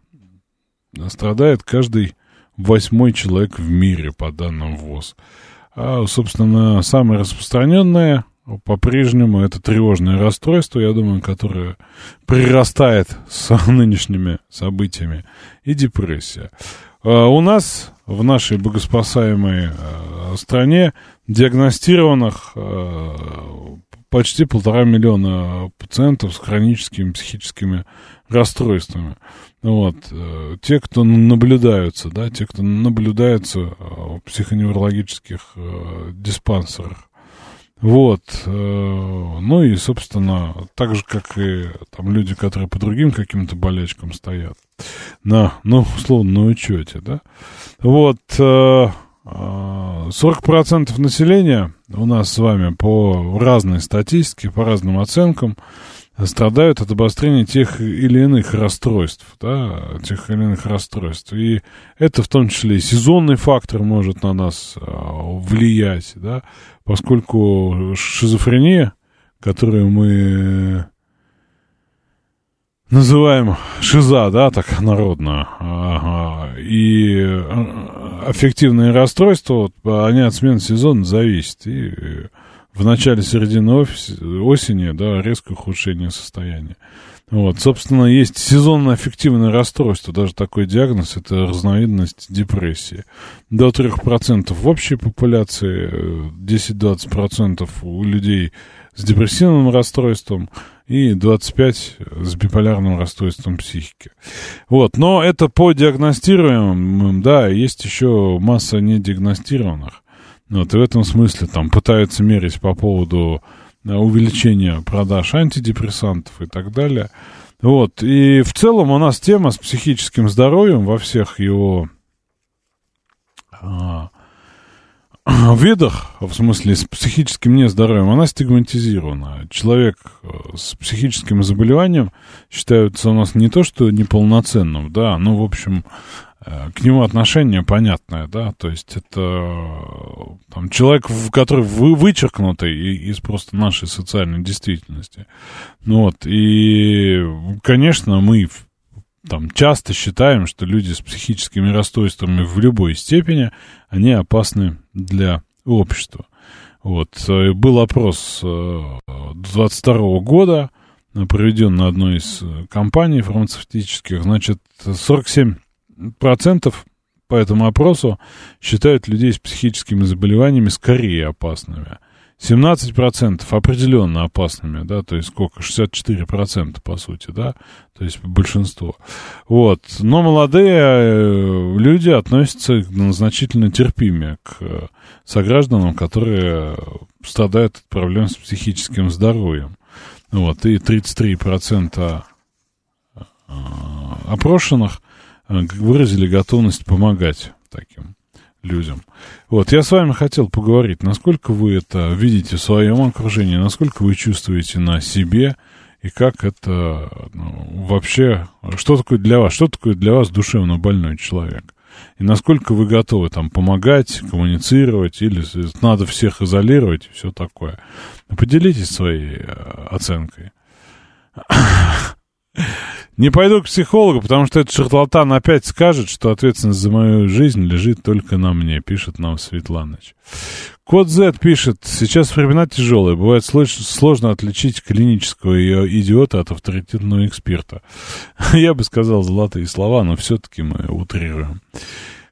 страдает каждый восьмой человек в мире, по данным ВОЗ. А, собственно, самое распространенное по-прежнему это тревожное расстройство, я думаю, которое прирастает с нынешними событиями, и депрессия. А у нас в нашей богоспасаемой а, стране диагностированных а, почти полтора миллиона пациентов с хроническими психическими расстройствами. Вот. Э, те, кто наблюдаются, да, те, кто наблюдаются э, в психоневрологических э, диспансерах. Вот. Ну и, собственно, так же, как и там люди, которые по другим каким-то болячкам стоят. На, ну, условно, на учете, да. Вот. 40% населения у нас с вами по разной статистике, по разным оценкам, страдают от обострения тех или иных расстройств, да, тех или иных расстройств. И это в том числе и сезонный фактор может на нас а, влиять, да, поскольку шизофрения, которую мы называем шиза, да, так народно, ага, и а, аффективные расстройства, они от смены сезона зависят. И в начале середины осени, да, резкое ухудшение состояния. Вот, собственно, есть сезонно-аффективное расстройство, даже такой диагноз, это разновидность депрессии. До 3% в общей популяции, 10-20% у людей с депрессивным расстройством и 25% с биполярным расстройством психики. Вот, но это по диагностируемым, да, есть еще масса недиагностированных. Вот, и в этом смысле там пытаются мерить по поводу э, увеличения продаж антидепрессантов и так далее. Вот, и в целом у нас тема с психическим здоровьем во всех его а, видах, в смысле с психическим нездоровьем, она стигматизирована. Человек э, с психическим заболеванием считается у нас не то, что неполноценным, да, ну, в общем, к нему отношение понятное, да, то есть это там, человек, который вы, вычеркнутый из просто нашей социальной действительности. Ну вот, и, конечно, мы там часто считаем, что люди с психическими расстройствами в любой степени, они опасны для общества. Вот, э, был опрос 22 э, года, проведен на одной из компаний фармацевтических, значит, 47 процентов по этому опросу считают людей с психическими заболеваниями скорее опасными. 17% определенно опасными, да, то есть сколько, 64% по сути, да, то есть большинство. Вот, но молодые э, люди относятся значительно терпимее к э, согражданам, которые страдают от проблем с психическим здоровьем. Вот, и 33% э, опрошенных выразили готовность помогать таким людям. Вот, я с вами хотел поговорить, насколько вы это видите в своем окружении, насколько вы чувствуете на себе, и как это ну, вообще, что такое для вас, что такое для вас душевно больной человек? И насколько вы готовы там помогать, коммуницировать, или надо всех изолировать и все такое. Поделитесь своей э, оценкой. Не пойду к психологу, потому что этот шарлатан опять скажет, что ответственность за мою жизнь лежит только на мне, пишет нам Светланыч. Код Z пишет, сейчас времена тяжелые, бывает сложно отличить клинического идиота от авторитетного эксперта. Я бы сказал золотые слова, но все-таки мы утрируем.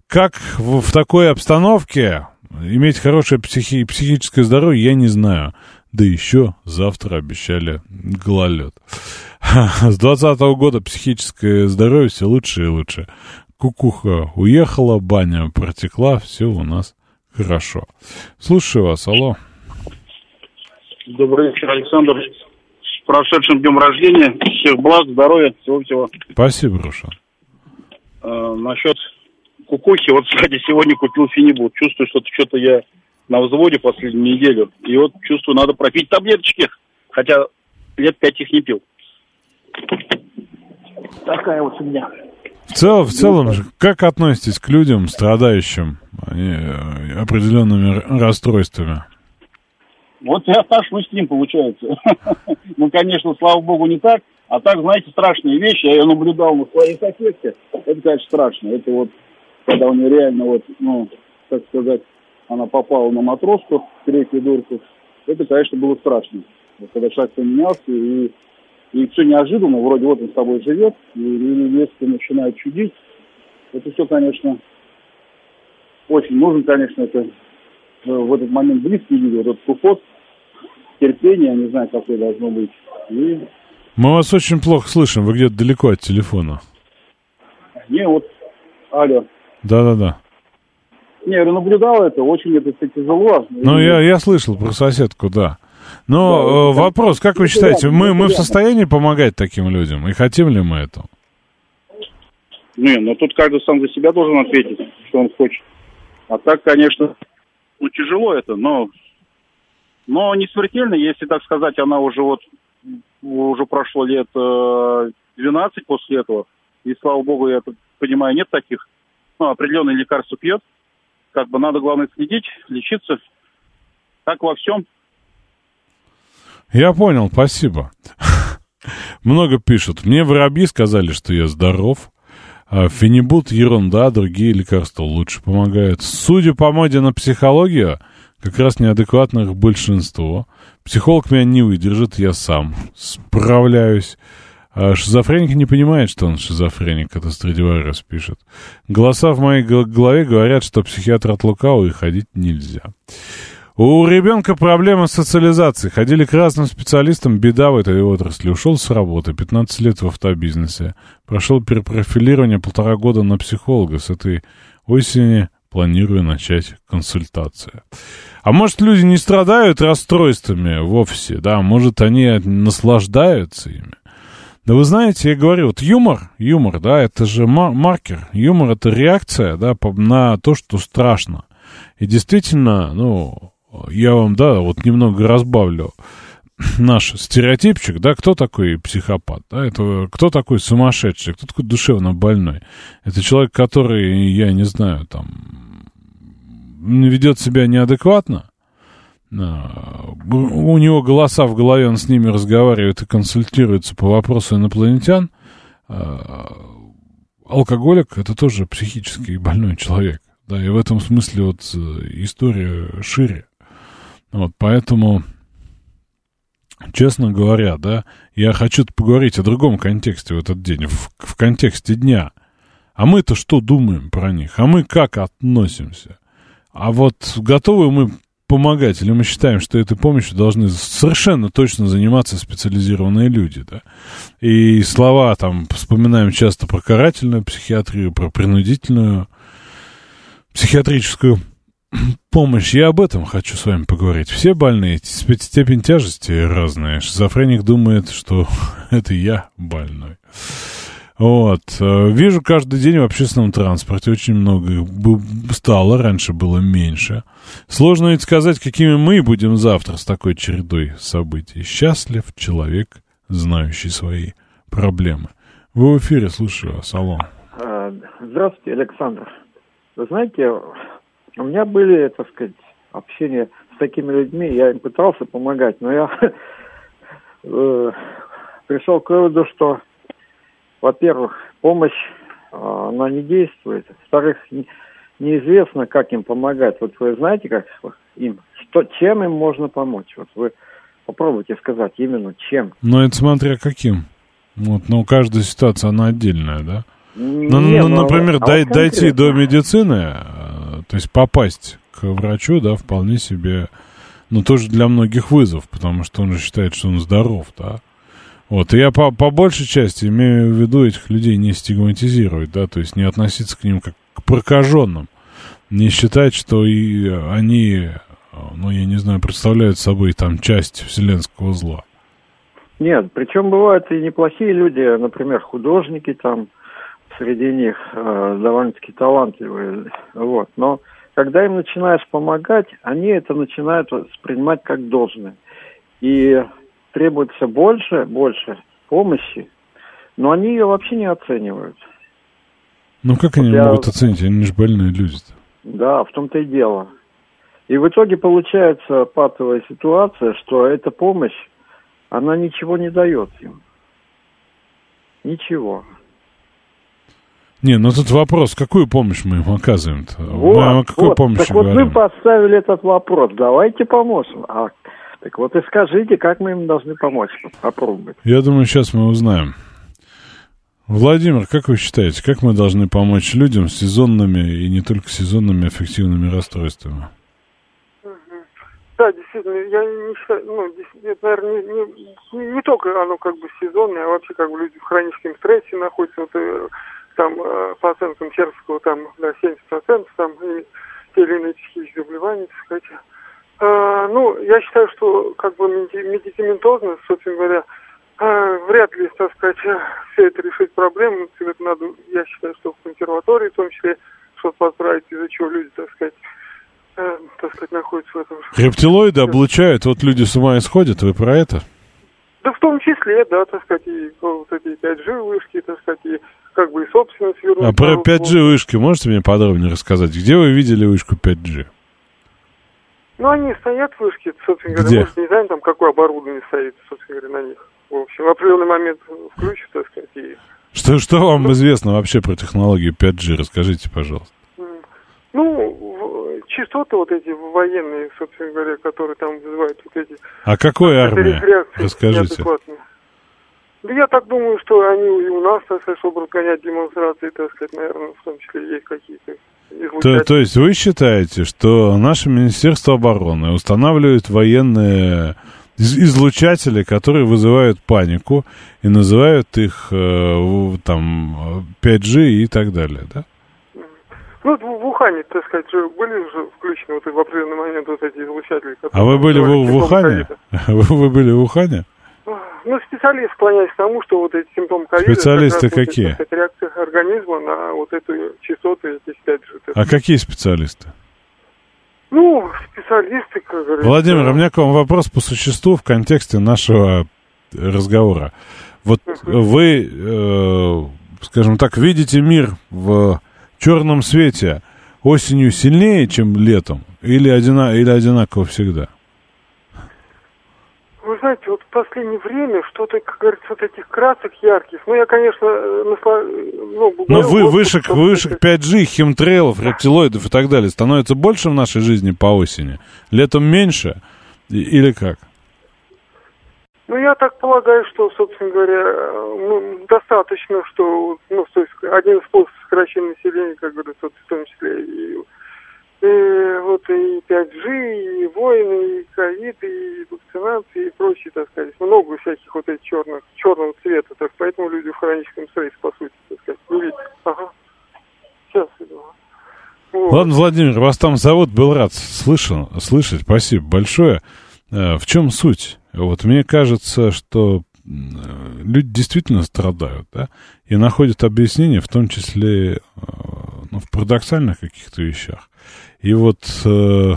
Как в, в такой обстановке иметь хорошее психи, психическое здоровье, я не знаю. Да еще завтра обещали гололед. С двадцатого года психическое здоровье все лучше и лучше. Кукуха уехала, баня протекла, все у нас хорошо. Слушаю вас, алло. Добрый вечер, Александр. С прошедшим днем рождения. Всех благ, здоровья, всего-всего. Спасибо, Руша. А, насчет кукухи, вот, кстати, сегодня купил финибут. Чувствую, что что-то я на взводе последнюю неделю. И вот чувствую, надо пропить таблеточки. Хотя лет пять их не пил. Такая вот у меня. В, цел, в целом, как относитесь к людям, страдающим э, определенными расстройствами? Вот я отношусь к ним, получается. ну, конечно, слава богу, не так. А так, знаете, страшные вещи. Я наблюдал на своей соседке. Это, конечно, страшно. Это вот, когда у нее реально вот, ну, так сказать, она попала на матроску, в третью дурку. Это, конечно, было страшно. Когда человек поменялся, и и все неожиданно, вроде вот он с тобой живет, и резко начинает чудить. Это все, конечно, очень нужен, конечно, это э, в этот момент близкие люди, вот этот уход, терпение, я не знаю, какое должно быть. И... Мы вас очень плохо слышим, вы где-то далеко от телефона. Не, вот, алло. Да-да-да. Не, я наблюдал это, очень это тяжело. Ну, и... я, я слышал про соседку, да. Но да, э, вопрос, как вы считаете, мы, мы в состоянии помогать таким людям? И хотим ли мы этого? Не, ну тут каждый сам за себя должен ответить, что он хочет. А так, конечно, ну тяжело это, но, но не смертельно, если так сказать, она уже вот, уже прошло лет э, 12 после этого, и слава богу, я понимаю, нет таких, ну, определенные лекарства пьет, как бы надо, главное, следить, лечиться, как во всем, я понял, спасибо. Много пишут. Мне воробьи сказали, что я здоров. А фенибут ерунда, другие лекарства лучше помогают. Судя по моде на психологию, как раз неадекватных большинство. Психолог меня не выдержит, я сам справляюсь. А шизофреник не понимает, что он шизофреник, это Страдиварис пишет. Голоса в моей голове говорят, что психиатр от лукавого и ходить нельзя. У ребенка проблема с социализацией. Ходили к разным специалистам, беда в этой отрасли. Ушел с работы, 15 лет в автобизнесе. Прошел перепрофилирование полтора года на психолога. С этой осени планирую начать консультацию. А может, люди не страдают расстройствами вовсе, да? Может, они наслаждаются ими? Да вы знаете, я говорю, вот юмор, юмор, да, это же маркер. Юмор — это реакция, да, на то, что страшно. И действительно, ну, я вам, да, вот немного разбавлю наш стереотипчик, да, кто такой психопат, да, это кто такой сумасшедший, кто такой душевно больной. Это человек, который, я не знаю, там, ведет себя неадекватно, у него голоса в голове, он с ними разговаривает и консультируется по вопросу инопланетян. А, алкоголик — это тоже психически больной человек. Да, и в этом смысле вот э, история шире. Вот, поэтому, честно говоря, да, я хочу поговорить о другом контексте в этот день, в, в контексте дня. А мы-то что думаем про них? А мы как относимся? А вот готовы мы помогать, или мы считаем, что этой помощью должны совершенно точно заниматься специализированные люди, да? И слова там вспоминаем часто про карательную психиатрию, про принудительную психиатрическую помощь. Я об этом хочу с вами поговорить. Все больные, степень тяжести разная. Шизофреник думает, что это я больной. Вот. Э, вижу каждый день в общественном транспорте очень много стало, раньше было меньше. Сложно ведь сказать, какими мы будем завтра с такой чередой событий. Счастлив человек, знающий свои проблемы. Вы в эфире, слушаю вас, алло. А, здравствуйте, Александр. Вы знаете, у меня были, так сказать, общения с такими людьми, я им пытался помогать, но я э, пришел к выводу, что во-первых, помощь, а, она не действует. Во-вторых, не- неизвестно, как им помогать. Вот вы знаете, как им, что, чем им можно помочь? Вот вы попробуйте сказать именно чем. Но это смотря каким. Вот, ну, каждая ситуация, она отдельная, да? Ну, Не, ну, ну, например, а дай- вот дойти до медицины, э, то есть попасть к врачу, да, вполне себе, ну, тоже для многих вызов, потому что он же считает, что он здоров, да. Вот, и я по, по большей части имею в виду этих людей не стигматизировать, да, то есть не относиться к ним как к прокаженным, не считать, что и они, ну, я не знаю, представляют собой там часть вселенского зла. Нет, причем бывают и неплохие люди, например, художники там, среди них э, довольно-таки талантливые, вот. Но когда им начинаешь помогать, они это начинают воспринимать как должное. И требуется больше, больше помощи, но они ее вообще не оценивают. Ну, как они я- могут оценить? Они же больные люди-то. Да, в том-то и дело. И в итоге получается патовая ситуация, что эта помощь, она ничего не дает им. Ничего. Не, ну тут вопрос, какую помощь мы им оказываем-то? Вот, мы о какой вот. помощи так вот говорим? вы поставили этот вопрос. Давайте поможем. А, так вот и скажите, как мы им должны помочь. Попробуйте. Я думаю, сейчас мы узнаем. Владимир, как вы считаете, как мы должны помочь людям с сезонными и не только сезонными аффективными расстройствами? Да, действительно, я не считаю, ну, это, наверное, не, не- не, только оно как бы сезонное, а вообще как бы люди в хроническом стрессе находятся, вот, э, там, э, по оценкам Черского, там, да, 70% там, и те или иные психические заболевания, так сказать. А, ну, я считаю, что как бы меди- медикаментозно, собственно говоря, а, вряд ли, так сказать, все это решить проблему. Это надо, я считаю, что в консерватории, в том числе, что-то подправить, из-за чего люди, так сказать, э, так сказать, находятся в этом Рептилоиды облучают, вот люди с ума исходят, вы про это? Да в том числе, да, так сказать, и вот эти 5G вышки, так сказать, и как бы и собственность вернуть. А про наружу. 5G вышки можете мне подробнее рассказать? Где вы видели вышку 5G? Ну, они стоят вышки, собственно говоря, Где? мы же не знаем, там, какое оборудование стоит, собственно говоря, на них. В общем, в определенный момент включат, так сказать, и... Что, что вам известно вообще про технологию 5G? Расскажите, пожалуйста. Ну, частоты вот эти военные, собственно говоря, которые там вызывают вот эти... А какой армия? Расскажите. Да я так думаю, что они и у нас, так сказать, чтобы разгонять демонстрации, так сказать, наверное, в том числе есть какие-то То, то есть вы считаете, что наше Министерство обороны устанавливает военные из- излучатели, которые вызывают панику и называют их э, там э, 5G и так далее, да? Ну, в в Ухане, так сказать, же были же включены вот в определенный момент вот эти излучатели. А вы были в, в Ухане? Вы, вы были в Ухане? Ну, специалист склоняюсь к тому, что вот эти симптомы ковида... Специалисты как вот какие? сказать, реакция организма на вот эту эти 5G. так А какие специалисты? Ну, специалисты, как говорится. Владимир, у меня к вам вопрос по существу в контексте нашего разговора. Вот вы, э, скажем так, видите мир в черном свете осенью сильнее, чем летом, или, одина, или одинаково всегда? Вы знаете, вот в последнее время что-то, как говорится, вот этих красок ярких. Ну, я, конечно, э, насла... ну, Но благодарю вы вышек, вышек 5G, химтрейлов, рептилоидов и так далее становится больше в нашей жизни по осени? Летом меньше? Или как? Ну, я так полагаю, что, собственно говоря, э, ну, достаточно, что, ну, то есть один способ сокращения населения, как говорится, вот в том числе и, и вот и 5G, и войны, и ковид, и вакцинации, и прочее, так сказать. Много всяких вот этих черных, черного цвета, так поэтому люди в хроническом стрессе, по сути, так сказать. Вы видите? Ага. Сейчас иду. Вот. Ладно, Владимир, вас там зовут, был рад слышен, слышать. Спасибо большое. Э, В чем суть? Вот мне кажется, что э, люди действительно страдают, да, и находят объяснение, в том числе э, ну, в парадоксальных каких-то вещах. И вот, э,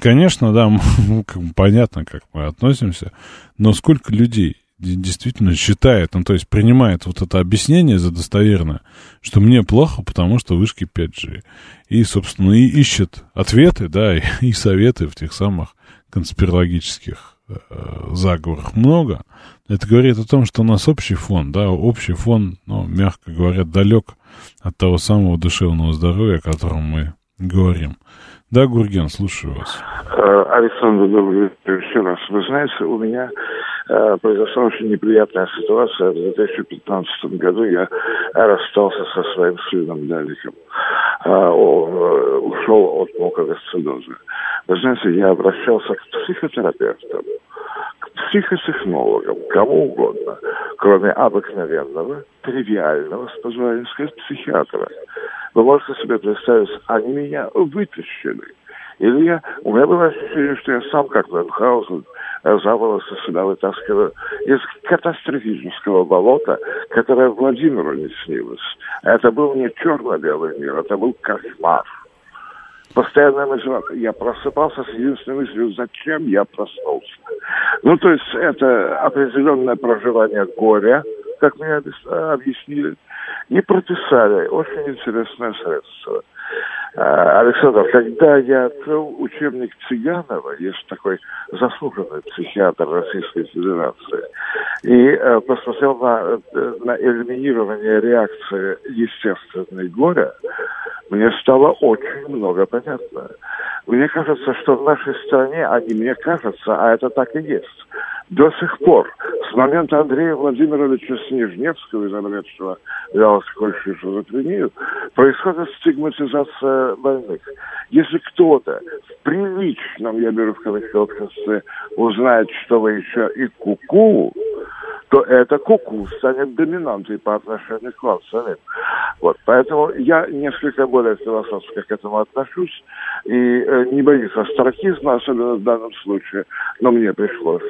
конечно, да, м, как понятно, как мы относимся, но сколько людей де- действительно считает, ну, то есть принимает вот это объяснение за достоверное, что мне плохо, потому что вышки 5G. И, собственно, и ищет ответы, да, и, и советы в тех самых конспирологических э, заговорах много, это говорит о том, что у нас общий фон, да, общий фон, ну, мягко говоря, далек от того самого душевного здоровья, о котором мы говорим. Да, Гурген, слушаю вас. Э, Александр, добрый вечер еще раз. Вы знаете, у меня э, произошла очень неприятная ситуация. В 2015 году я расстался со своим сыном Давиком. Он э, ушел от мукоисцидоза. Вы знаете, я обращался к психотерапевтам, к психотехнологам, кому угодно, кроме обыкновенного, тривиального, с позволения сказать, психиатра. Вы можете себе представить, они меня вытащили. Или я, у меня было ощущение, что я сам, как Мюнхгаузен, за волосы сюда вытаскиваю из катастрофического болота, которое Владимиру не снилось. Это был не черно-белый мир, это был кошмар. Постоянная мысль, я просыпался с единственной мыслью, зачем я проснулся. Ну, то есть это определенное проживание горя, как мне объяснили, и прописали очень интересное средство. А, Александр, когда я открыл учебник Цыганова, есть такой заслуженный психиатр Российской Федерации, и э, посмотрел на, э, на элиминирование реакции естественной горя, мне стало очень много понятно. Мне кажется, что в нашей стране, а не мне кажется, а это так и есть, до сих пор, с момента Андрея Владимировича Снежневского, изобретшего вялоскольную шизофрению, происходит стигматизация больных. Если кто-то в приличном, я беру в кавычки обществе, узнает, что вы еще и куку, -ку, то это куку станет доминантой по отношению к вам самим. Вот, поэтому я несколько более философски к этому отношусь и э, не боюсь астракизма, особенно в данном случае, но мне пришлось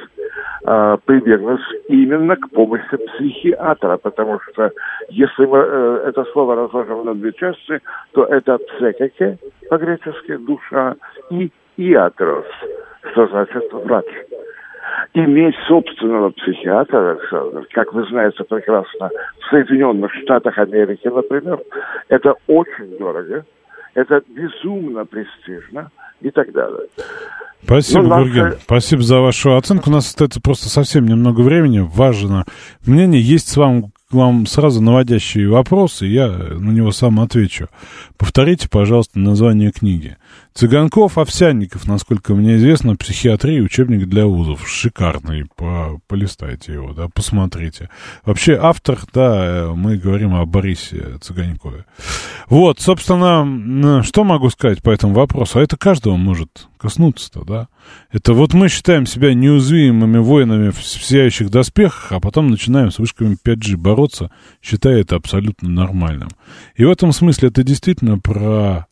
э, прибегнуть именно к помощи психиатра, потому что если мы э, это слово разложим на две части, то это псекеке по-гречески душа и иатрос, что значит врач иметь собственного психиатра, Александр, как вы знаете прекрасно, в Соединенных Штатах Америки, например, это очень дорого, это безумно престижно и так далее. Спасибо, ну, Гурген. Наши... Спасибо за вашу оценку. У нас остается просто совсем немного времени. Важно мнение. Есть с вами к вам сразу наводящие вопросы, я на него сам отвечу. Повторите, пожалуйста, название книги. Цыганков, Овсянников, насколько мне известно, психиатрия, учебник для вузов. Шикарный, по, полистайте его, да, посмотрите. Вообще, автор, да, мы говорим о Борисе Цыганькове. Вот, собственно, что могу сказать по этому вопросу? А это каждого может коснуться-то, да? Это вот мы считаем себя неуязвимыми воинами в сияющих доспехах, а потом начинаем с вышками 5G бороться, считая это абсолютно нормальным. И в этом смысле это действительно про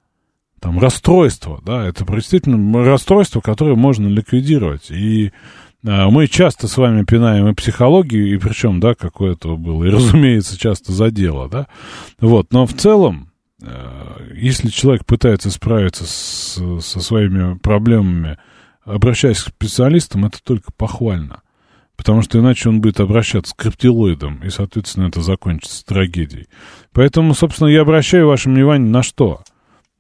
там, расстройство, да, это действительно расстройство, которое можно ликвидировать. И а, мы часто с вами пинаем и психологию, и причем, да, какое это было, и, разумеется, часто за дело, да. Вот, но в целом, если человек пытается справиться с, со своими проблемами, обращаясь к специалистам, это только похвально. Потому что иначе он будет обращаться к криптилоидам, и, соответственно, это закончится трагедией. Поэтому, собственно, я обращаю ваше внимание на что –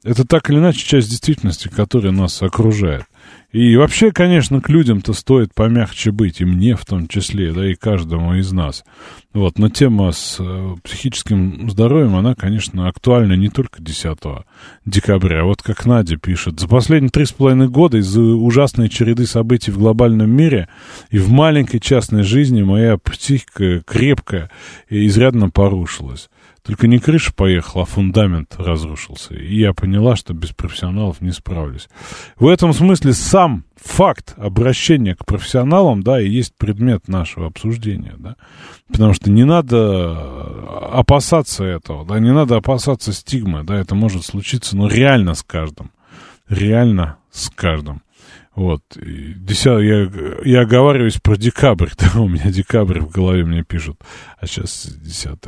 это так или иначе часть действительности, которая нас окружает. И вообще, конечно, к людям-то стоит помягче быть, и мне в том числе, да, и каждому из нас. Вот, но тема с э, психическим здоровьем, она, конечно, актуальна не только 10 декабря. Вот как Надя пишет, за последние три с половиной года из-за ужасной череды событий в глобальном мире и в маленькой частной жизни моя психика крепкая и изрядно порушилась. Только не крыша поехала, а фундамент разрушился. И я поняла, что без профессионалов не справлюсь. В этом смысле сам факт обращения к профессионалам, да, и есть предмет нашего обсуждения, да. Потому что не надо опасаться этого, да, не надо опасаться стигмы, да, это может случиться, но реально с каждым. Реально с каждым. Вот. Десят, я, я оговариваюсь про декабрь. Да, у меня декабрь в голове мне пишут. А сейчас 10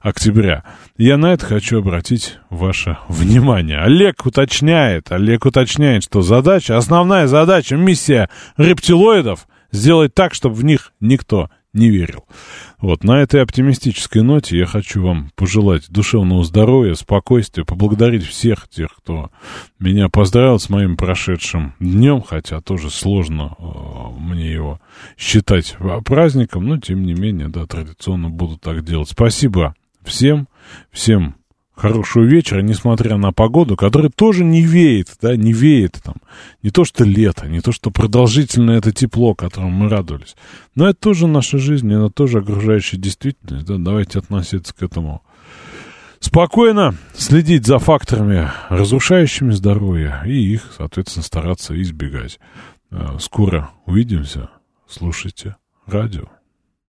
октября. Я на это хочу обратить ваше внимание. Олег уточняет, Олег уточняет, что задача, основная задача, миссия рептилоидов сделать так, чтобы в них никто не верил. Вот, на этой оптимистической ноте я хочу вам пожелать душевного здоровья, спокойствия, поблагодарить всех тех, кто меня поздравил с моим прошедшим днем, хотя тоже сложно э, мне его считать праздником, но тем не менее, да, традиционно буду так делать. Спасибо всем, всем хорошего вечера, несмотря на погоду, которая тоже не веет, да, не веет там. Не то, что лето, не то, что продолжительное это тепло, которому мы радовались. Но это тоже наша жизнь, это тоже окружающая действительность, да, давайте относиться к этому спокойно, следить за факторами, разрушающими здоровье, и их, соответственно, стараться избегать. Э, скоро увидимся, слушайте радио.